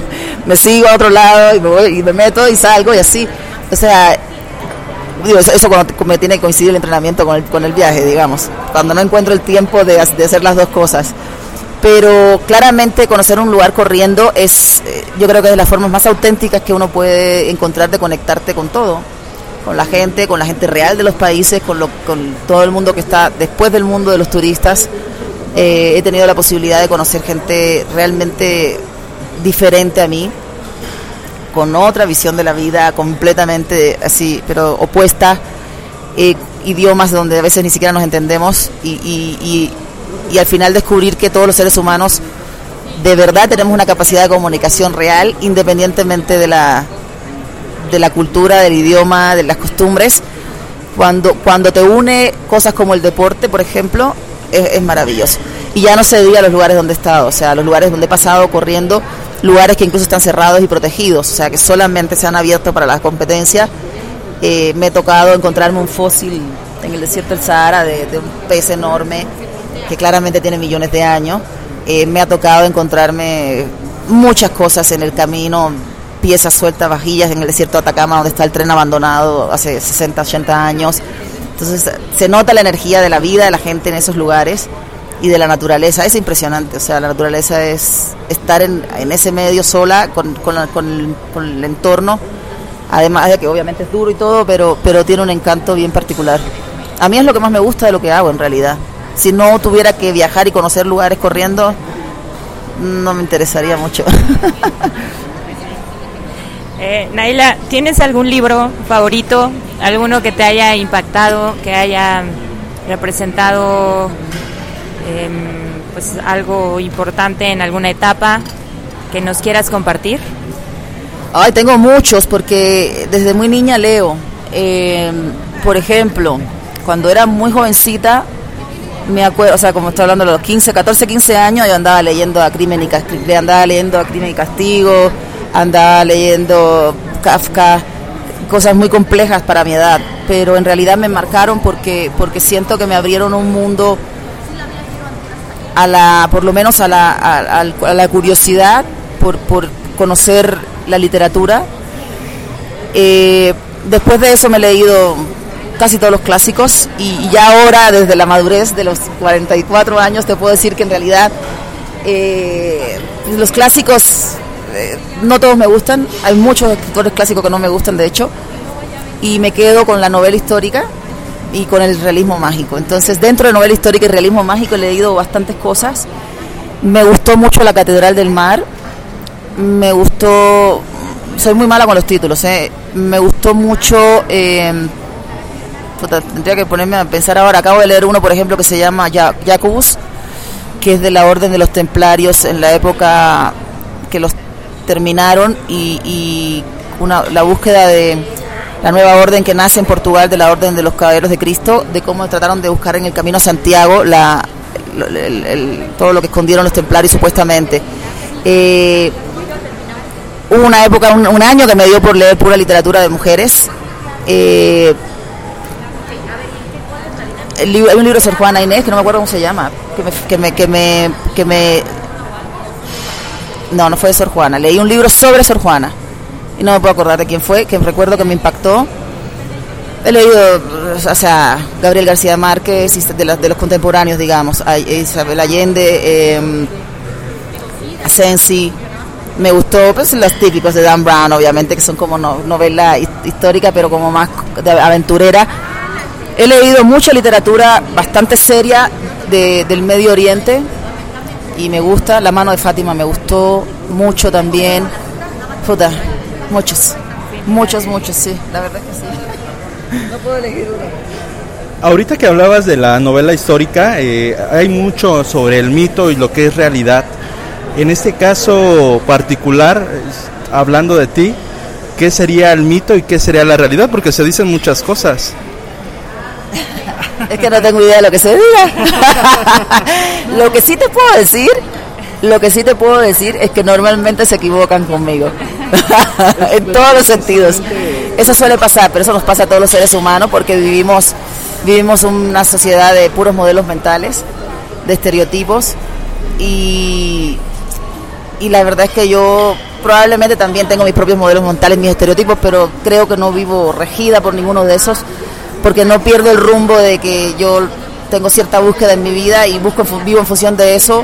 me sigo a otro lado y me, voy, y me meto y salgo y así. O sea, digo, eso, eso cuando me tiene que coincidir el entrenamiento con el, con el viaje, digamos, cuando no encuentro el tiempo de hacer las dos cosas pero claramente conocer un lugar corriendo es, yo creo que es de las formas más auténticas que uno puede encontrar de conectarte con todo, con la gente, con la gente real de los países, con, lo, con todo el mundo que está después del mundo de los turistas. Eh, he tenido la posibilidad de conocer gente realmente diferente a mí, con otra visión de la vida, completamente así, pero opuesta, eh, idiomas donde a veces ni siquiera nos entendemos y y al final descubrir que todos los seres humanos de verdad tenemos una capacidad de comunicación real independientemente de la de la cultura, del idioma, de las costumbres. Cuando cuando te une cosas como el deporte, por ejemplo, es, maravilloso. Y ya no se diga los lugares donde he estado, o sea, los lugares donde he pasado corriendo, lugares que incluso están cerrados y protegidos, o sea, que solamente se han abierto para la competencia. Eh, me he tocado encontrarme un fósil en el desierto del Sahara de un pez enorme que claramente tiene millones de años. Eh, me ha tocado encontrarme muchas cosas en el camino, piezas sueltas, vajillas en el desierto de Atacama, donde está el tren abandonado hace 60, 80 años. Entonces se nota la energía de la vida de la gente en esos lugares y de la naturaleza. Es impresionante, o sea, la naturaleza es estar en, en ese medio sola con, con, con, el, con, el, entorno, además de que obviamente es duro y todo, pero, pero tiene un encanto bien particular. A mí es lo que más me gusta de lo que hago en realidad si no tuviera que viajar y conocer lugares corriendo, no me interesaría mucho. <laughs> eh, Naila, ¿tienes algún libro favorito? ¿Alguno que te haya impactado, que haya representado eh, pues algo importante en alguna etapa que nos quieras compartir? Ay, tengo muchos porque desde muy niña leo. Eh, por ejemplo, cuando era muy jovencita me acuerdo, o sea, como estoy hablando de los 15, 14, 15 años, yo andaba leyendo a Crimen y Castigo, andaba leyendo a Crimen y Castigo, andaba leyendo Kafka, cosas muy complejas para mi edad, pero en realidad me marcaron porque porque siento que me abrieron un mundo a la por lo menos a la, a, la curiosidad por, por conocer la literatura. Eh, después de eso me he leído casi todos los clásicos y ya ahora desde la madurez de los 44 años te puedo decir que en realidad eh, los clásicos eh, no todos me gustan, hay muchos escritores clásicos que no me gustan de hecho y me quedo con la novela histórica y con el realismo mágico. Entonces dentro de novela histórica y realismo mágico he leído bastantes cosas. Me gustó mucho La Catedral del Mar, me gustó, soy muy mala con los títulos, ¿eh? me gustó mucho... Eh, tendría que ponerme a pensar ahora. Acabo de leer uno, por ejemplo, que se llama Jacobus, que es de la Orden de los Templarios en la época que los terminaron y, una, la búsqueda de la nueva orden que nace en Portugal de la Orden de los Caballeros de Cristo, de cómo trataron de buscar en el camino a Santiago la, todo lo que escondieron los templarios supuestamente. Eh, hubo una época, un, un, año que me dio por leer pura literatura de mujeres. Eh, el libro, un libro de Sor Juana Inés que no me acuerdo cómo se llama, que me, que me, que me, no, no fue de Sor Juana, leí un libro sobre Sor Juana y no me puedo acordar de quién fue, que recuerdo que me impactó. He leído, o sea, Gabriel García Márquez, de, los contemporáneos, digamos, Isabel Allende, eh, Sensi, me gustó, pues los típicos de Dan Brown, obviamente, que son como no, novela histórica, pero como más de aventurera He leído mucha literatura bastante seria de, del Medio Oriente y me gusta. La mano de Fátima me gustó mucho también. Puta, muchos, muchos, muchos, sí, la verdad que sí. <laughs> No puedo elegir uno. ahorita que hablabas de la novela histórica, eh, hay mucho sobre el mito y lo que es realidad. En este caso particular, hablando de ti, ¿qué sería el mito y qué sería la realidad? Porque se dicen muchas cosas. Es que no tengo idea de lo que se diga. <laughs> lo que sí te puedo decir, lo que sí te puedo decir es que normalmente se equivocan conmigo. <laughs> en todos los sentidos. Eso suele pasar, pero eso nos pasa a todos los seres humanos porque vivimos vivimos una sociedad de puros modelos mentales, de estereotipos y y la verdad es que yo probablemente también tengo mis propios modelos mentales, mis estereotipos, pero creo que no vivo regida por ninguno de esos porque no pierdo el rumbo de que yo tengo cierta búsqueda en mi vida y busco vivo en función de eso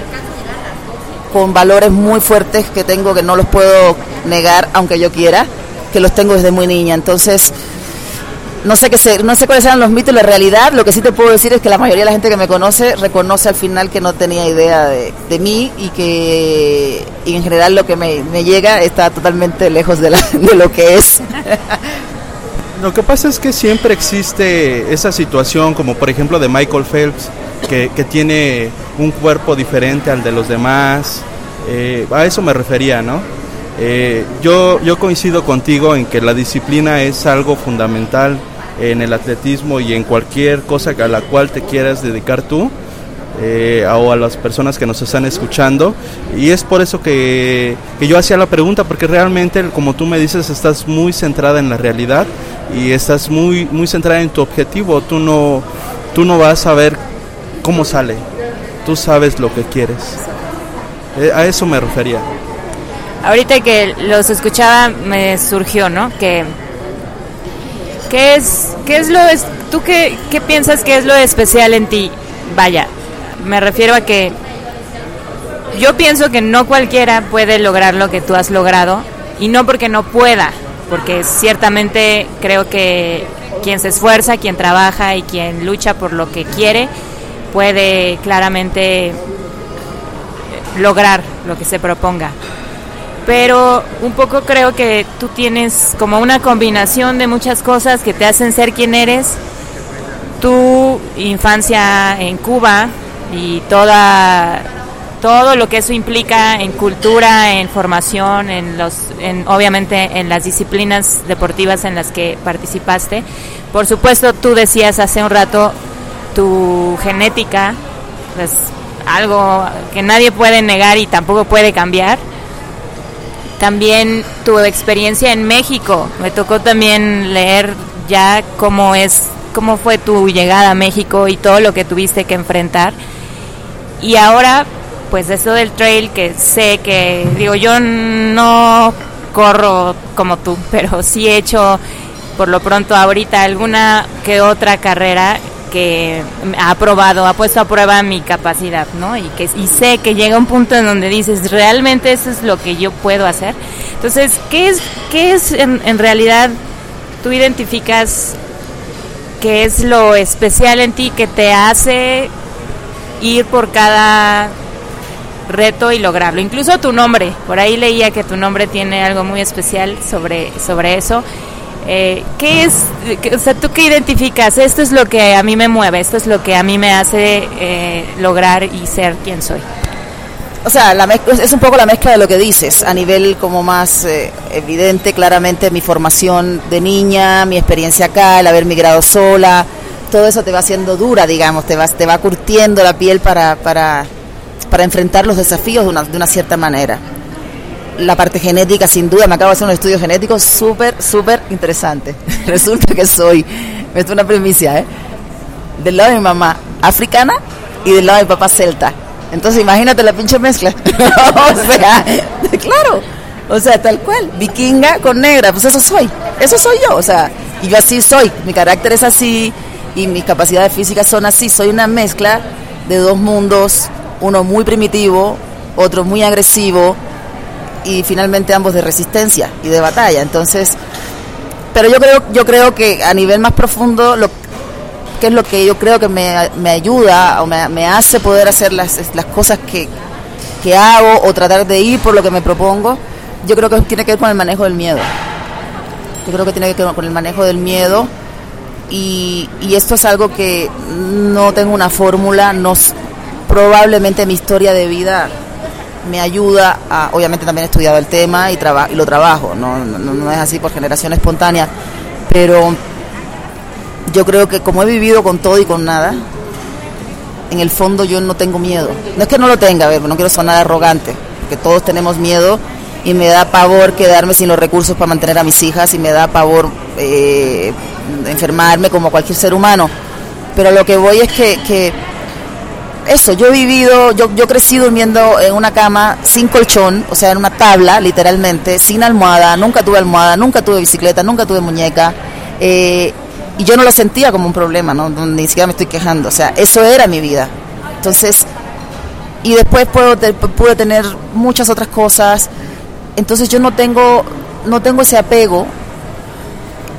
con valores muy fuertes que tengo que no los puedo negar aunque yo quiera, que los tengo desde muy niña. Entonces, no sé qué no sé cuáles eran los mitos la realidad. Lo que sí te puedo decir es que la mayoría de la gente que me conoce reconoce al final que no tenía idea de, mí y que y en general lo que me, llega está totalmente lejos de <laughs> lo que es. <laughs> Lo que pasa es que siempre existe esa situación, como por ejemplo de Michael Phelps, que, tiene un cuerpo diferente al de los demás. Eh, a eso me refería, ¿no? Eh, yo, yo coincido contigo en que la disciplina es algo fundamental en el atletismo y en cualquier cosa a la cual te quieras dedicar tú. Eh, o a las personas que nos están escuchando. Y es por eso que, que, yo hacía la pregunta, porque realmente, como tú me dices, estás muy centrada en la realidad y estás muy, muy centrada en tu objetivo. Tú no, tú no vas a ver cómo sale, tú sabes lo que quieres. Eh, a eso me refería. Ahorita que los escuchaba me surgió, ¿no? Que ¿qué es qué es lo es, tú qué, qué piensas que es lo especial en ti? Vaya, me refiero a que yo pienso que no cualquiera puede lograr lo que tú has logrado y no porque no pueda, porque ciertamente creo que quien se esfuerza, quien trabaja y quien lucha por lo que quiere, puede claramente lograr lo que se proponga. Pero un poco creo que tú tienes como una combinación de muchas cosas que te hacen ser quien eres. Tu infancia en Cuba y toda todo lo que eso implica en cultura, en formación, en los, en, obviamente en las disciplinas deportivas en las que participaste. Por supuesto, tú decías hace un rato tu genética, pues algo que nadie puede negar y tampoco puede cambiar. También tu experiencia en México. Me tocó también leer ya cómo es, cómo fue tu llegada a México y todo lo que tuviste que enfrentar. Y ahora pues eso del trail que sé que, digo, yo no corro como tú, <laughs> pero sí he hecho por lo pronto ahorita alguna que otra carrera que ha probado, ha puesto a prueba mi capacidad, ¿no? Y que y sé que llega un punto en donde dices, realmente eso es lo que yo puedo hacer. Entonces, ¿qué es qué es en, en realidad tú identificas qué es lo especial en ti que te hace ir por cada reto y lograrlo. Incluso tu nombre, por ahí leía que tu nombre tiene algo muy especial sobre, sobre eso. Eh, ¿Qué es, o sea, tú qué identificas? Esto es lo que a mí me mueve, esto es lo que a mí me hace eh, lograr y ser quien soy. O sea, la es un poco la mezcla de lo que dices, a nivel como más eh, evidente, claramente mi formación de niña, mi experiencia acá, el haber migrado sola, todo eso te va haciendo dura, digamos, te va, te va curtiendo la piel para, para para enfrentar los desafíos de una, de una cierta manera. La parte genética, sin duda, me acabo de hacer un estudio genético súper, súper interesante. <laughs> Resulta que soy, es una primicia, ¿eh? Del lado de mi mamá africana y del lado de mi papá celta. Entonces imagínate la pinche mezcla. <laughs> o sea, claro, o sea, tal cual, vikinga con negra, pues eso soy, eso soy yo, o sea, y yo así soy, mi carácter es así y mis capacidades físicas son así, soy una mezcla de dos mundos uno muy primitivo, otro muy agresivo y finalmente ambos de resistencia y de batalla. Entonces, pero yo creo, yo creo que a nivel más profundo, lo que es lo que yo creo que me, me ayuda o me, me, hace poder hacer las, las cosas que, que hago o tratar de ir por lo que me propongo, yo creo que tiene que ver con el manejo del miedo. Yo creo que tiene que ver con el manejo del miedo y, y esto es algo que no tengo una fórmula, no, probablemente mi historia de vida me ayuda a, obviamente también he estudiado el tema y, lo trabajo, no, no, es así por generación espontánea, pero yo creo que como he vivido con todo y con nada, en el fondo yo no tengo miedo. No es que no lo tenga, a ver, no quiero sonar arrogante, porque todos tenemos miedo y me da pavor quedarme sin los recursos para mantener a mis hijas y me da pavor eh, enfermarme como cualquier ser humano. Pero lo que voy es que eso, yo he vivido, yo, yo crecí durmiendo en una cama sin colchón, o sea, en una tabla, literalmente, sin almohada, nunca tuve almohada, nunca tuve bicicleta, nunca tuve muñeca, eh, y yo no lo sentía como un problema, ¿no? ni siquiera me estoy quejando, o sea, eso era mi vida. Entonces, y después puedo, pude tener muchas otras cosas, entonces yo no tengo, no tengo ese apego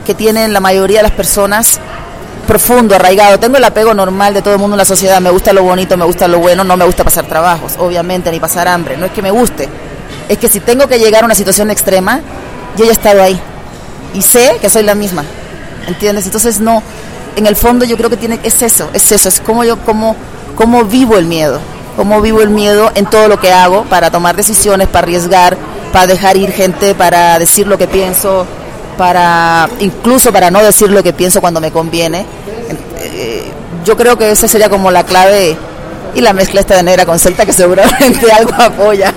que tienen la mayoría de las personas profundo, arraigado. Tengo el apego normal de todo el mundo en la sociedad. Me gusta lo bonito, me gusta lo bueno, no me gusta pasar trabajos, obviamente, ni pasar hambre. No es que me guste. Es que si tengo que llegar a una situación extrema, yo ya he estado ahí. Y sé que soy la misma. ¿Entiendes? Entonces no, en el fondo yo creo que tiene, es eso, es eso, es como yo, como, como vivo el miedo. Cómo vivo el miedo en todo lo que hago para tomar decisiones, para arriesgar, para dejar ir gente, para decir lo que pienso, para incluso para no decir lo que pienso cuando me conviene. Eh, yo creo que esa sería como la clave y la mezcla esta de negra con celta que <laughs> seguramente algo apoya.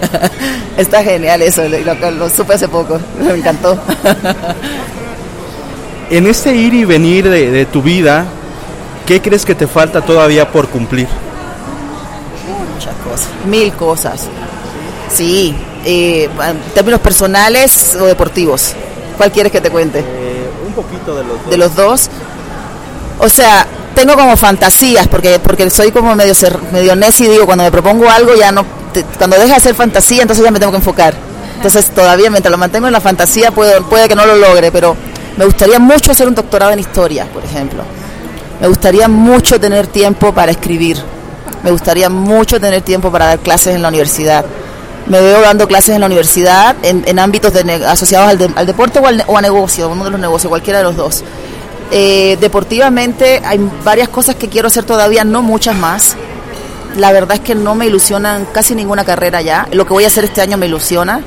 <laughs> Está genial eso, lo, lo supe hace poco, <laughs> me encantó. en este ir y venir de, tu vida, ¿qué crees que te falta todavía por cumplir? Muchas cosas, mil cosas. Sí, eh, en términos personales o deportivos. ¿Cuál quieres que te cuente? Eh, un poquito de los dos. De los dos. O sea, tengo como fantasías, porque porque soy como medio ser, medio necio y digo, cuando me propongo algo ya no, cuando deja de ser fantasía, entonces ya me tengo que enfocar. Entonces todavía mientras lo mantengo en la fantasía puedo, puede que no lo logre, pero me gustaría mucho hacer un doctorado en historia, por ejemplo. Me gustaría mucho tener tiempo para escribir. Me gustaría mucho tener tiempo para dar clases en la universidad me veo dando clases en la universidad en, ámbitos asociados al, deporte o, al, o, a negocio, uno de los negocios, cualquiera de los dos. Eh, deportivamente hay varias cosas que quiero hacer todavía, no muchas más. La verdad es que no me ilusionan casi ninguna carrera ya. Lo que voy a hacer este año me ilusiona.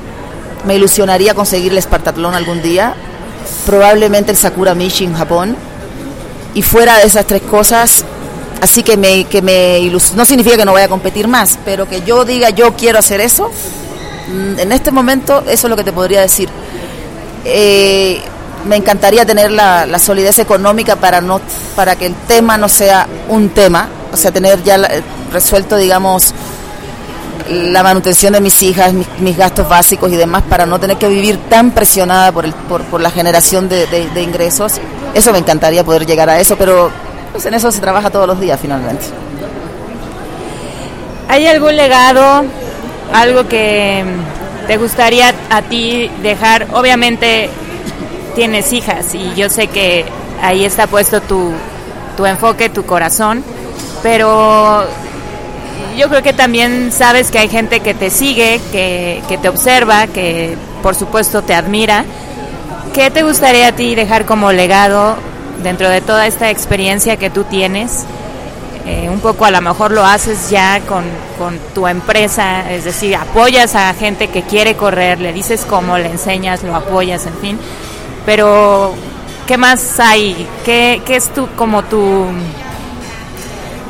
Me ilusionaría conseguir el Spartatlón algún día. Probablemente el Sakura Mishi en Japón. Y fuera de esas tres cosas, Así que me, que me no significa que no vaya a competir más, pero que yo diga yo quiero hacer eso, mm, en este momento eso es lo que te podría decir. Eh, me encantaría tener la, solidez económica para no para que el tema no sea un tema, o sea, tener ya resuelto, digamos, la manutención de mis hijas, mis, gastos básicos y demás, para no tener que vivir tan presionada por, el, por, por la generación de, de ingresos. Eso me encantaría poder llegar a eso, pero pues en eso se trabaja todos los días finalmente. ¿Hay algún legado, algo que te gustaría a ti dejar? Obviamente tienes hijas y yo sé que ahí está puesto tu, tu enfoque, tu corazón, pero yo creo que también sabes que hay gente que te sigue, que, que te observa, que por supuesto te admira. ¿Qué te gustaría a ti dejar como legado dentro de toda esta experiencia que tú tienes, eh, un poco a lo mejor lo haces ya con, tu empresa, es decir, apoyas a gente que quiere correr, le dices cómo, le enseñas, lo apoyas, en fin, pero ¿qué más hay? ¿Qué, qué es tú como tu...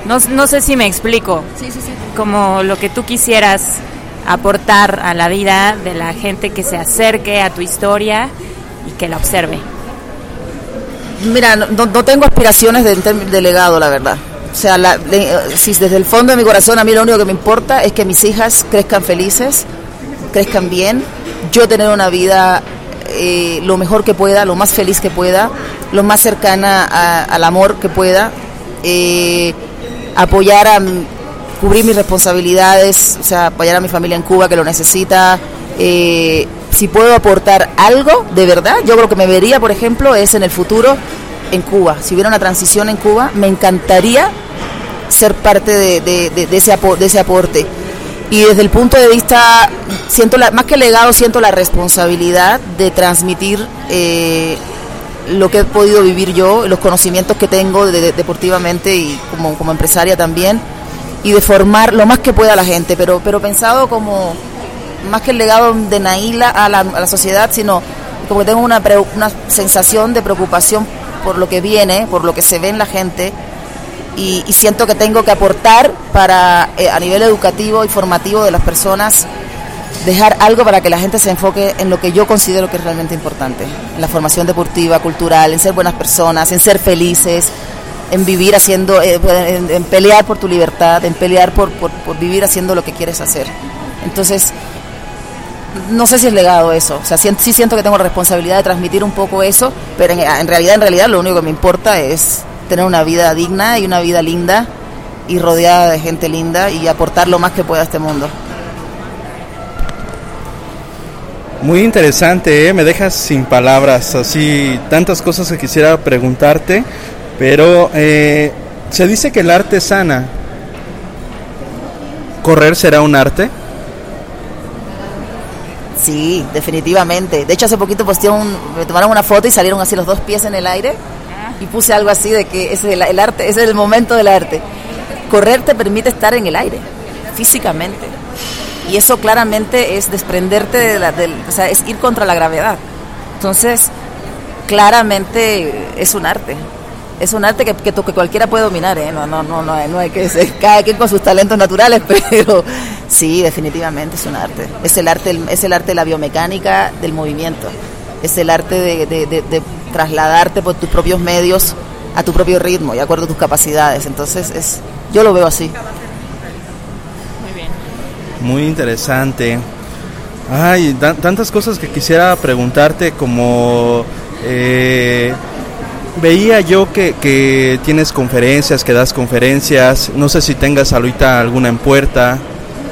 No, no sé si me explico, sí, sí, sí. como lo que tú quisieras aportar a la vida de la gente que se acerque a tu historia y que la observe. Mira, no, tengo aspiraciones de, legado, la verdad. O sea, si desde el fondo de mi corazón a mí lo único que me importa es que mis hijas crezcan felices, crezcan bien, yo tener una vida eh, lo mejor que pueda, lo más feliz que pueda, lo más cercana al amor que pueda, eh, apoyar a cubrir mis responsabilidades, o sea, apoyar a mi familia en Cuba que lo necesita. Eh, si puedo aportar algo de verdad, yo creo que me vería, por ejemplo, es en el futuro en Cuba. Si hubiera una transición en Cuba, me encantaría ser parte de, ese, de ese aporte. Y desde el punto de vista, siento la, más que legado, siento la responsabilidad de transmitir eh, lo que he podido vivir yo, los conocimientos que tengo deportivamente y como, como empresaria también, y de formar lo más que pueda la gente, pero, pero pensado como más que el legado de Naila a la, a la sociedad, sino como que tengo una, una sensación de preocupación por lo que viene, por lo que se ve en la gente, y, siento que tengo que aportar para, eh, a nivel educativo y formativo de las personas, dejar algo para que la gente se enfoque en lo que yo considero que es realmente importante, en la formación deportiva, cultural, en ser buenas personas, en ser felices, en vivir haciendo, eh, en, pelear por tu libertad, en pelear por, por, vivir haciendo lo que quieres hacer. Entonces, no sé si es legado eso, o sea, sí, siento que tengo responsabilidad de transmitir un poco eso, pero en, en realidad, en realidad lo único que me importa es tener una vida digna y una vida linda y rodeada de gente linda y aportar lo más que pueda a este mundo. Muy interesante, ¿eh? me dejas sin palabras, así tantas cosas que quisiera preguntarte, pero eh, se dice que el arte sana. ¿Correr será un arte? Sí, definitivamente. De hecho, hace poquito posteé un, me tomaron una foto y salieron así los dos pies en el aire y puse algo así de que es el, el arte, ese es el momento del arte. Correr te permite estar en el aire, físicamente. Y eso claramente es desprenderte de la, del, o sea, es ir contra la gravedad. Entonces, claramente es un arte. Es un arte que, que, que cualquiera puede dominar, ¿eh? No, no, no, no, no hay que ser cada quien con sus talentos naturales, <laughs> pero sí, definitivamente es un arte. Es el arte, es el arte de la biomecánica del movimiento. Es el arte de, de, de trasladarte por tus propios medios a tu propio ritmo y acuerdo a tus capacidades. Entonces, es, yo lo veo así. Muy bien. Muy interesante. Ay, tantas cosas que quisiera preguntarte como... Eh, veía yo que, que, tienes conferencias, que das conferencias, no sé si tengas ahorita alguna en puerta,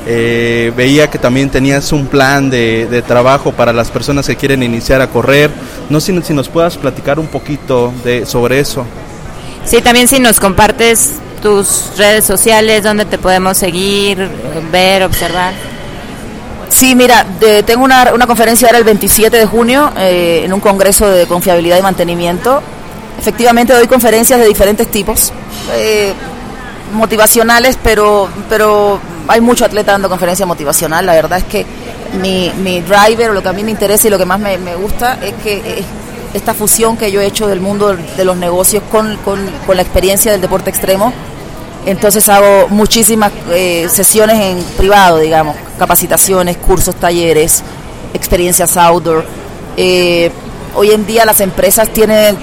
eh, veía que también tenías un plan de, trabajo para las personas que quieren iniciar a correr. No sé si, nos puedas platicar un poquito de, sobre eso. Sí, también si nos compartes tus redes sociales, donde te podemos seguir, ver, observar. Sí, mira, tengo una, conferencia ahora el 27 de junio eh, en un congreso de confiabilidad y mantenimiento. Efectivamente doy conferencias de diferentes tipos, eh, motivacionales, pero, pero hay mucho atleta dando conferencia motivacional. La verdad es que mi, mi driver, lo que a mí me interesa y lo que más me, gusta es que esta fusión que yo he hecho del mundo de los negocios con, con, la experiencia del deporte extremo. Entonces hago muchísimas eh, sesiones en privado, digamos, capacitaciones, cursos, talleres, experiencias outdoor. Eh, hoy en día las empresas tienen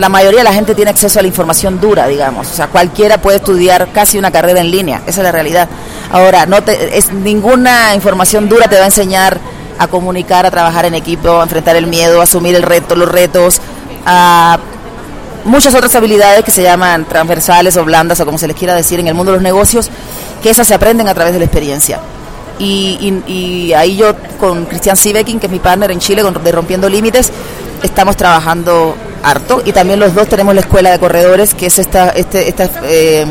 la mayoría de la gente tiene acceso a la información dura, digamos. O sea, cualquiera puede estudiar casi una carrera en línea, esa es la realidad. Ahora, no te, es, ninguna información dura te va a enseñar a comunicar, a trabajar en equipo, a enfrentar el miedo, a asumir el reto, los retos, a muchas otras habilidades que se llaman transversales o blandas o como se les quiera decir en el mundo de los negocios, que esas se aprenden a través de la experiencia. Y, y, ahí yo con Cristian Sivekin, que es mi partner en Chile de Rompiendo Límites, estamos trabajando harto. Y también los dos tenemos la escuela de corredores, que es esta, este, esta, eh,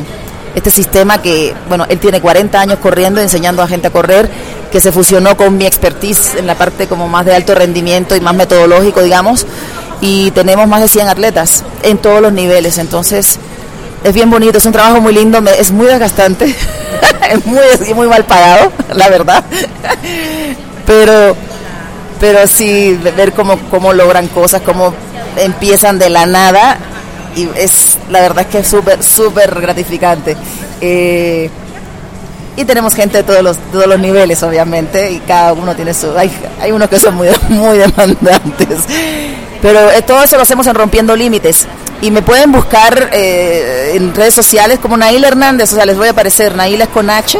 este sistema que, bueno, él tiene 40 años corriendo, enseñando a gente a correr, que se fusionó con mi expertise en la parte como más de alto rendimiento y más metodológico, digamos, y tenemos más de 100 atletas en todos los niveles, entonces es bien bonito, es un trabajo muy lindo, es muy desgastante, <laughs> es muy, muy mal pagado, la verdad, pero pero sí ver cómo, cómo logran cosas, cómo empiezan de la nada y es la verdad es que es súper, súper gratificante. Eh, y tenemos gente de todos los, todos los niveles, obviamente, y cada uno tiene su... Hay, hay unos que son muy, <laughs> muy demandantes. Pero eh, todo eso lo hacemos en Rompiendo Límites. Y me pueden buscar eh, en redes sociales como Naila Hernández, o sea, les voy a aparecer, Naila es con H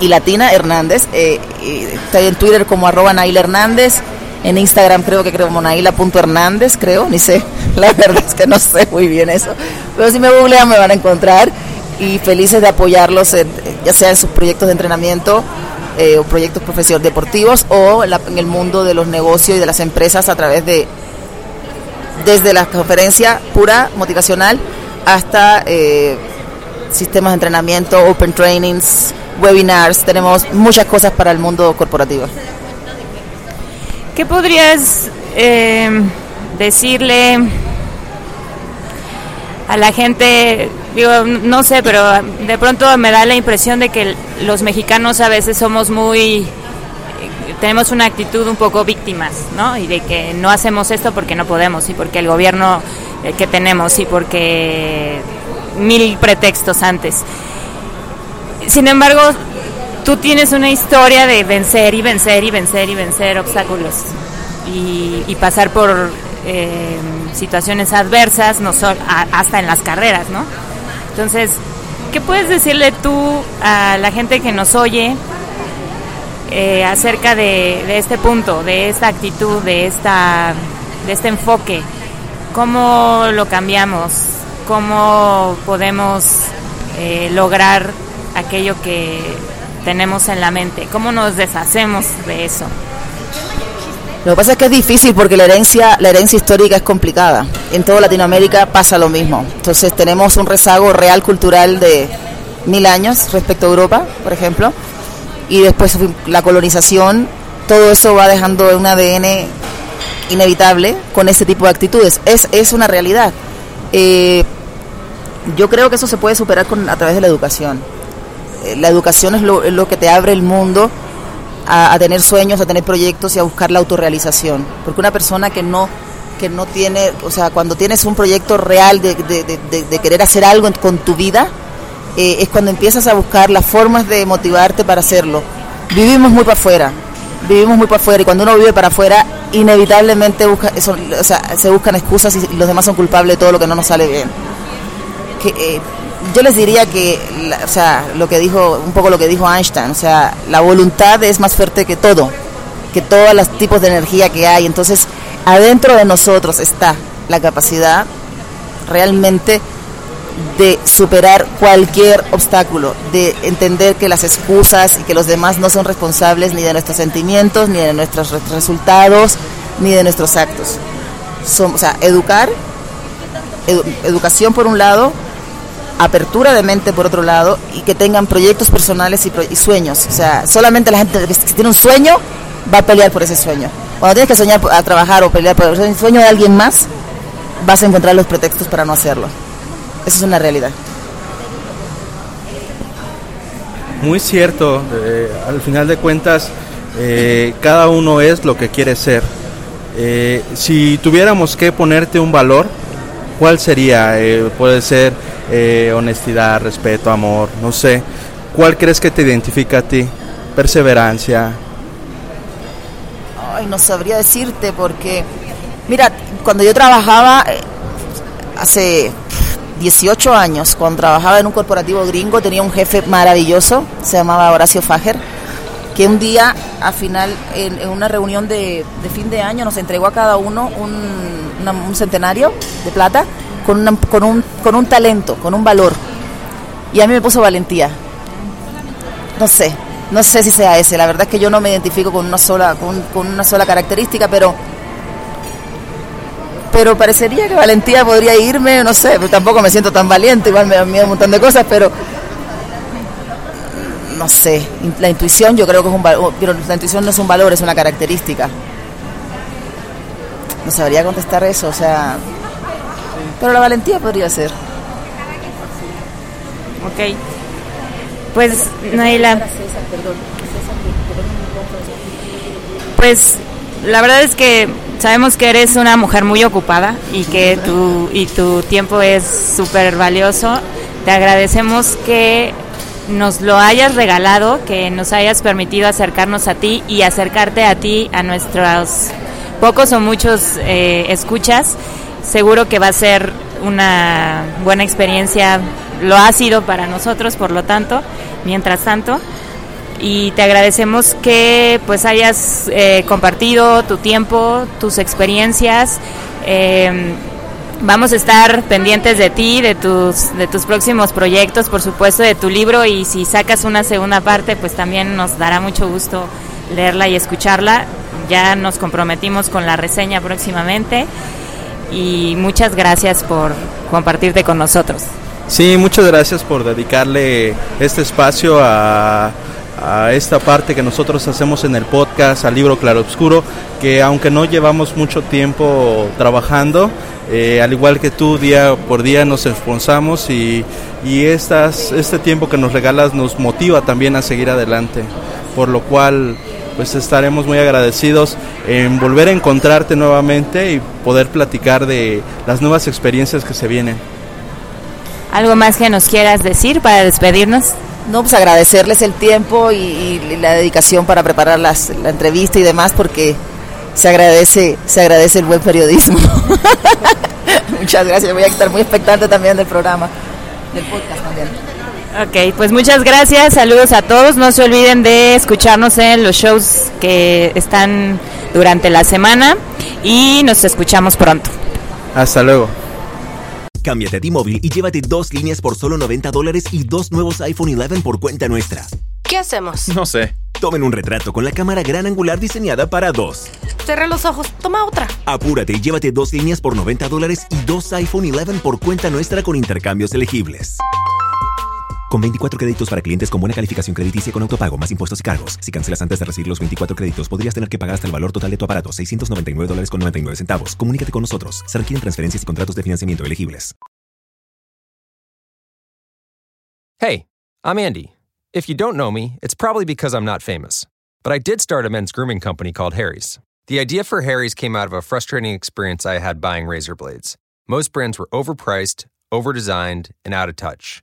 y Latina Hernández. estoy en Twitter como arroba Naila Hernández en Instagram creo que creo monaila.hernández, creo, ni sé. <laughs> La verdad es que no sé muy bien eso. Pero si me googlean me van a encontrar y felices de apoyarlos, ya sea en sus proyectos de entrenamiento eh, o proyectos profesionales deportivos o en, el mundo de los negocios y de las empresas a través de, desde la conferencia pura motivacional hasta eh, sistemas de entrenamiento, open trainings, webinars. Tenemos muchas cosas para el mundo corporativo. ¿Qué podrías eh, decirle a la gente, digo, no sé, pero de pronto me da la impresión de que los mexicanos a veces somos muy tenemos una actitud un poco víctimas, ¿no? Y de que no hacemos esto porque no podemos y porque el gobierno eh, que tenemos y porque mil pretextos antes. Sin embargo, tú tienes una historia de vencer y vencer y vencer y vencer obstáculos y, pasar por eh, situaciones adversas, no solo, hasta en las carreras, ¿no? Entonces, ¿qué puedes decirle tú a la gente que nos oye eh, acerca de, este punto, de esta actitud, de, esta, de este enfoque? ¿Cómo lo cambiamos? ¿Cómo podemos eh, lograr aquello que tenemos en la mente? ¿Cómo nos deshacemos de eso? Lo que pasa es que es difícil porque la herencia, la herencia histórica es complicada. En toda Latinoamérica pasa lo mismo. Entonces tenemos un rezago real cultural de mil años respecto a Europa, por ejemplo, y después la colonización, todo eso va dejando un ADN inevitable con ese tipo de actitudes. Es, es una realidad. Eh, yo creo que eso se puede superar con, a través de la educación. Eh, la educación es lo, que te abre el mundo a, tener sueños, a tener proyectos y a buscar la autorrealización. Porque una persona que no que no tiene, o sea, cuando tienes un proyecto real de, de, querer hacer algo con tu vida, eh, es cuando empiezas a buscar las formas de motivarte para hacerlo. Vivimos muy para afuera, vivimos muy para afuera y cuando uno vive para afuera, inevitablemente busca, eso, o sea, se buscan excusas y los demás son culpables de todo lo que no nos sale bien. Que, eh, yo les diría que, o sea, lo que dijo, un poco lo que dijo Einstein, o sea, la voluntad es más fuerte que todo, que todos los tipos de energía que hay. Entonces, adentro de nosotros está la capacidad realmente de superar cualquier obstáculo, de entender que las excusas y que los demás no son responsables ni de nuestros sentimientos, ni de nuestros resultados, ni de nuestros actos. O sea, educar, educación por un lado, apertura de mente por otro lado y que tengan proyectos personales y, sueños. O sea, solamente la gente que tiene un sueño va a pelear por ese sueño. Cuando tienes que soñar a trabajar o pelear por el sueño de alguien más, vas a encontrar los pretextos para no hacerlo. Esa es una realidad. Muy cierto, eh, al final de cuentas, eh, cada uno es lo que quiere ser. Eh, si tuviéramos que ponerte un valor, ¿cuál sería? puede ser honestidad, respeto, amor, no sé. ¿Cuál crees que te identifica a ti? Perseverancia. Ay, no sabría decirte porque, mira, cuando yo trabajaba hace 18 años, cuando trabajaba en un corporativo gringo, tenía un jefe maravilloso, se llamaba Horacio Fager, que un día, al final, en, una reunión de, fin de año, nos entregó a cada uno un, centenario de plata con, con, un, con un talento, con un valor. Y a mí me puso valentía. No sé, no sé si sea ese. La verdad es que yo no me identifico con una sola, con, con una sola característica, pero pero parecería que valentía podría irme, no sé, pero tampoco me siento tan valiente, igual me da miedo un montón de cosas, pero no sé, la intuición yo creo que es un valor, pero la intuición no es un valor, es una característica. No sabría contestar eso, o sea, pero la valentía podría ser. Ok. Pues, Naila. Pues, la verdad es que Sabemos que eres una mujer muy ocupada y que tu, y tu tiempo es súper valioso. Te agradecemos que nos lo hayas regalado, que nos hayas permitido acercarnos a ti y acercarte a ti, a nuestros pocos o muchos eh, escuchas. Seguro que va a ser una buena experiencia, lo ha sido para nosotros, por lo tanto, mientras tanto y te agradecemos que pues hayas eh, compartido tu tiempo, tus experiencias. Em, vamos a estar pendientes de ti, de tus, de tus próximos proyectos, por supuesto, de tu libro y si sacas una segunda parte, pues también nos dará mucho gusto leerla y escucharla. Ya nos comprometimos con la reseña próximamente y muchas gracias por compartirte con nosotros. Sí, muchas gracias por dedicarle este espacio a a esta parte que nosotros hacemos en el podcast, al libro Claro Obscuro, que aunque no llevamos mucho tiempo trabajando, eh, al igual que tú, día por día nos esforzamos y, y este tiempo que nos regalas nos motiva también a seguir adelante, por lo cual pues estaremos muy agradecidos en volver a encontrarte nuevamente y poder platicar de las nuevas experiencias que se vienen. ¿Algo más que nos quieras decir para despedirnos? No, pues agradecerles el tiempo y, y la dedicación para preparar las, la entrevista y demás, porque se agradece, se agradece el buen periodismo. <laughs> Muchas gracias, voy a estar muy expectante también del programa, del podcast también. Ok, pues muchas gracias, saludos a todos, no se olviden de escucharnos en los shows que están durante la semana y nos escuchamos pronto. Hasta luego. Cámbiate a T-Mobile y llévate dos líneas por solo 90 dólares y dos nuevos iPhone 11 por cuenta nuestra. ¿Qué hacemos? No sé. Tomen un retrato con la cámara gran angular diseñada para dos. Cerré los ojos. Toma otra. Apúrate y llévate dos líneas por 90 dólares y dos iPhone 11 por cuenta nuestra con intercambios elegibles. Con 24 créditos para clientes con buena calificación crediticia con autopago, más impuestos y cargos. Si cancelas antes de recibir los 24 créditos, podrías tener que pagar hasta el valor total de tu aparato, 699 dólares con 99 centavos. Comunícate con nosotros. Se requieren transferencias y contratos de financiamiento elegibles. Hey, I'm Andy. If you don't know me, it's probably because I'm not famous. But I did start a men's grooming company called Harry's. The idea for Harry's came out of a frustrating experience I had buying razor blades. Most brands were overpriced, overdesigned, and out of touch.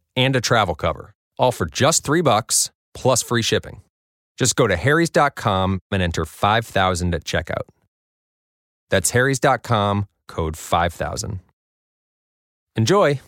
and a travel cover, all for just three bucks plus free shipping. Just go to harrys.com and enter 5000 at checkout. That's harrys.com, code 5000. Enjoy!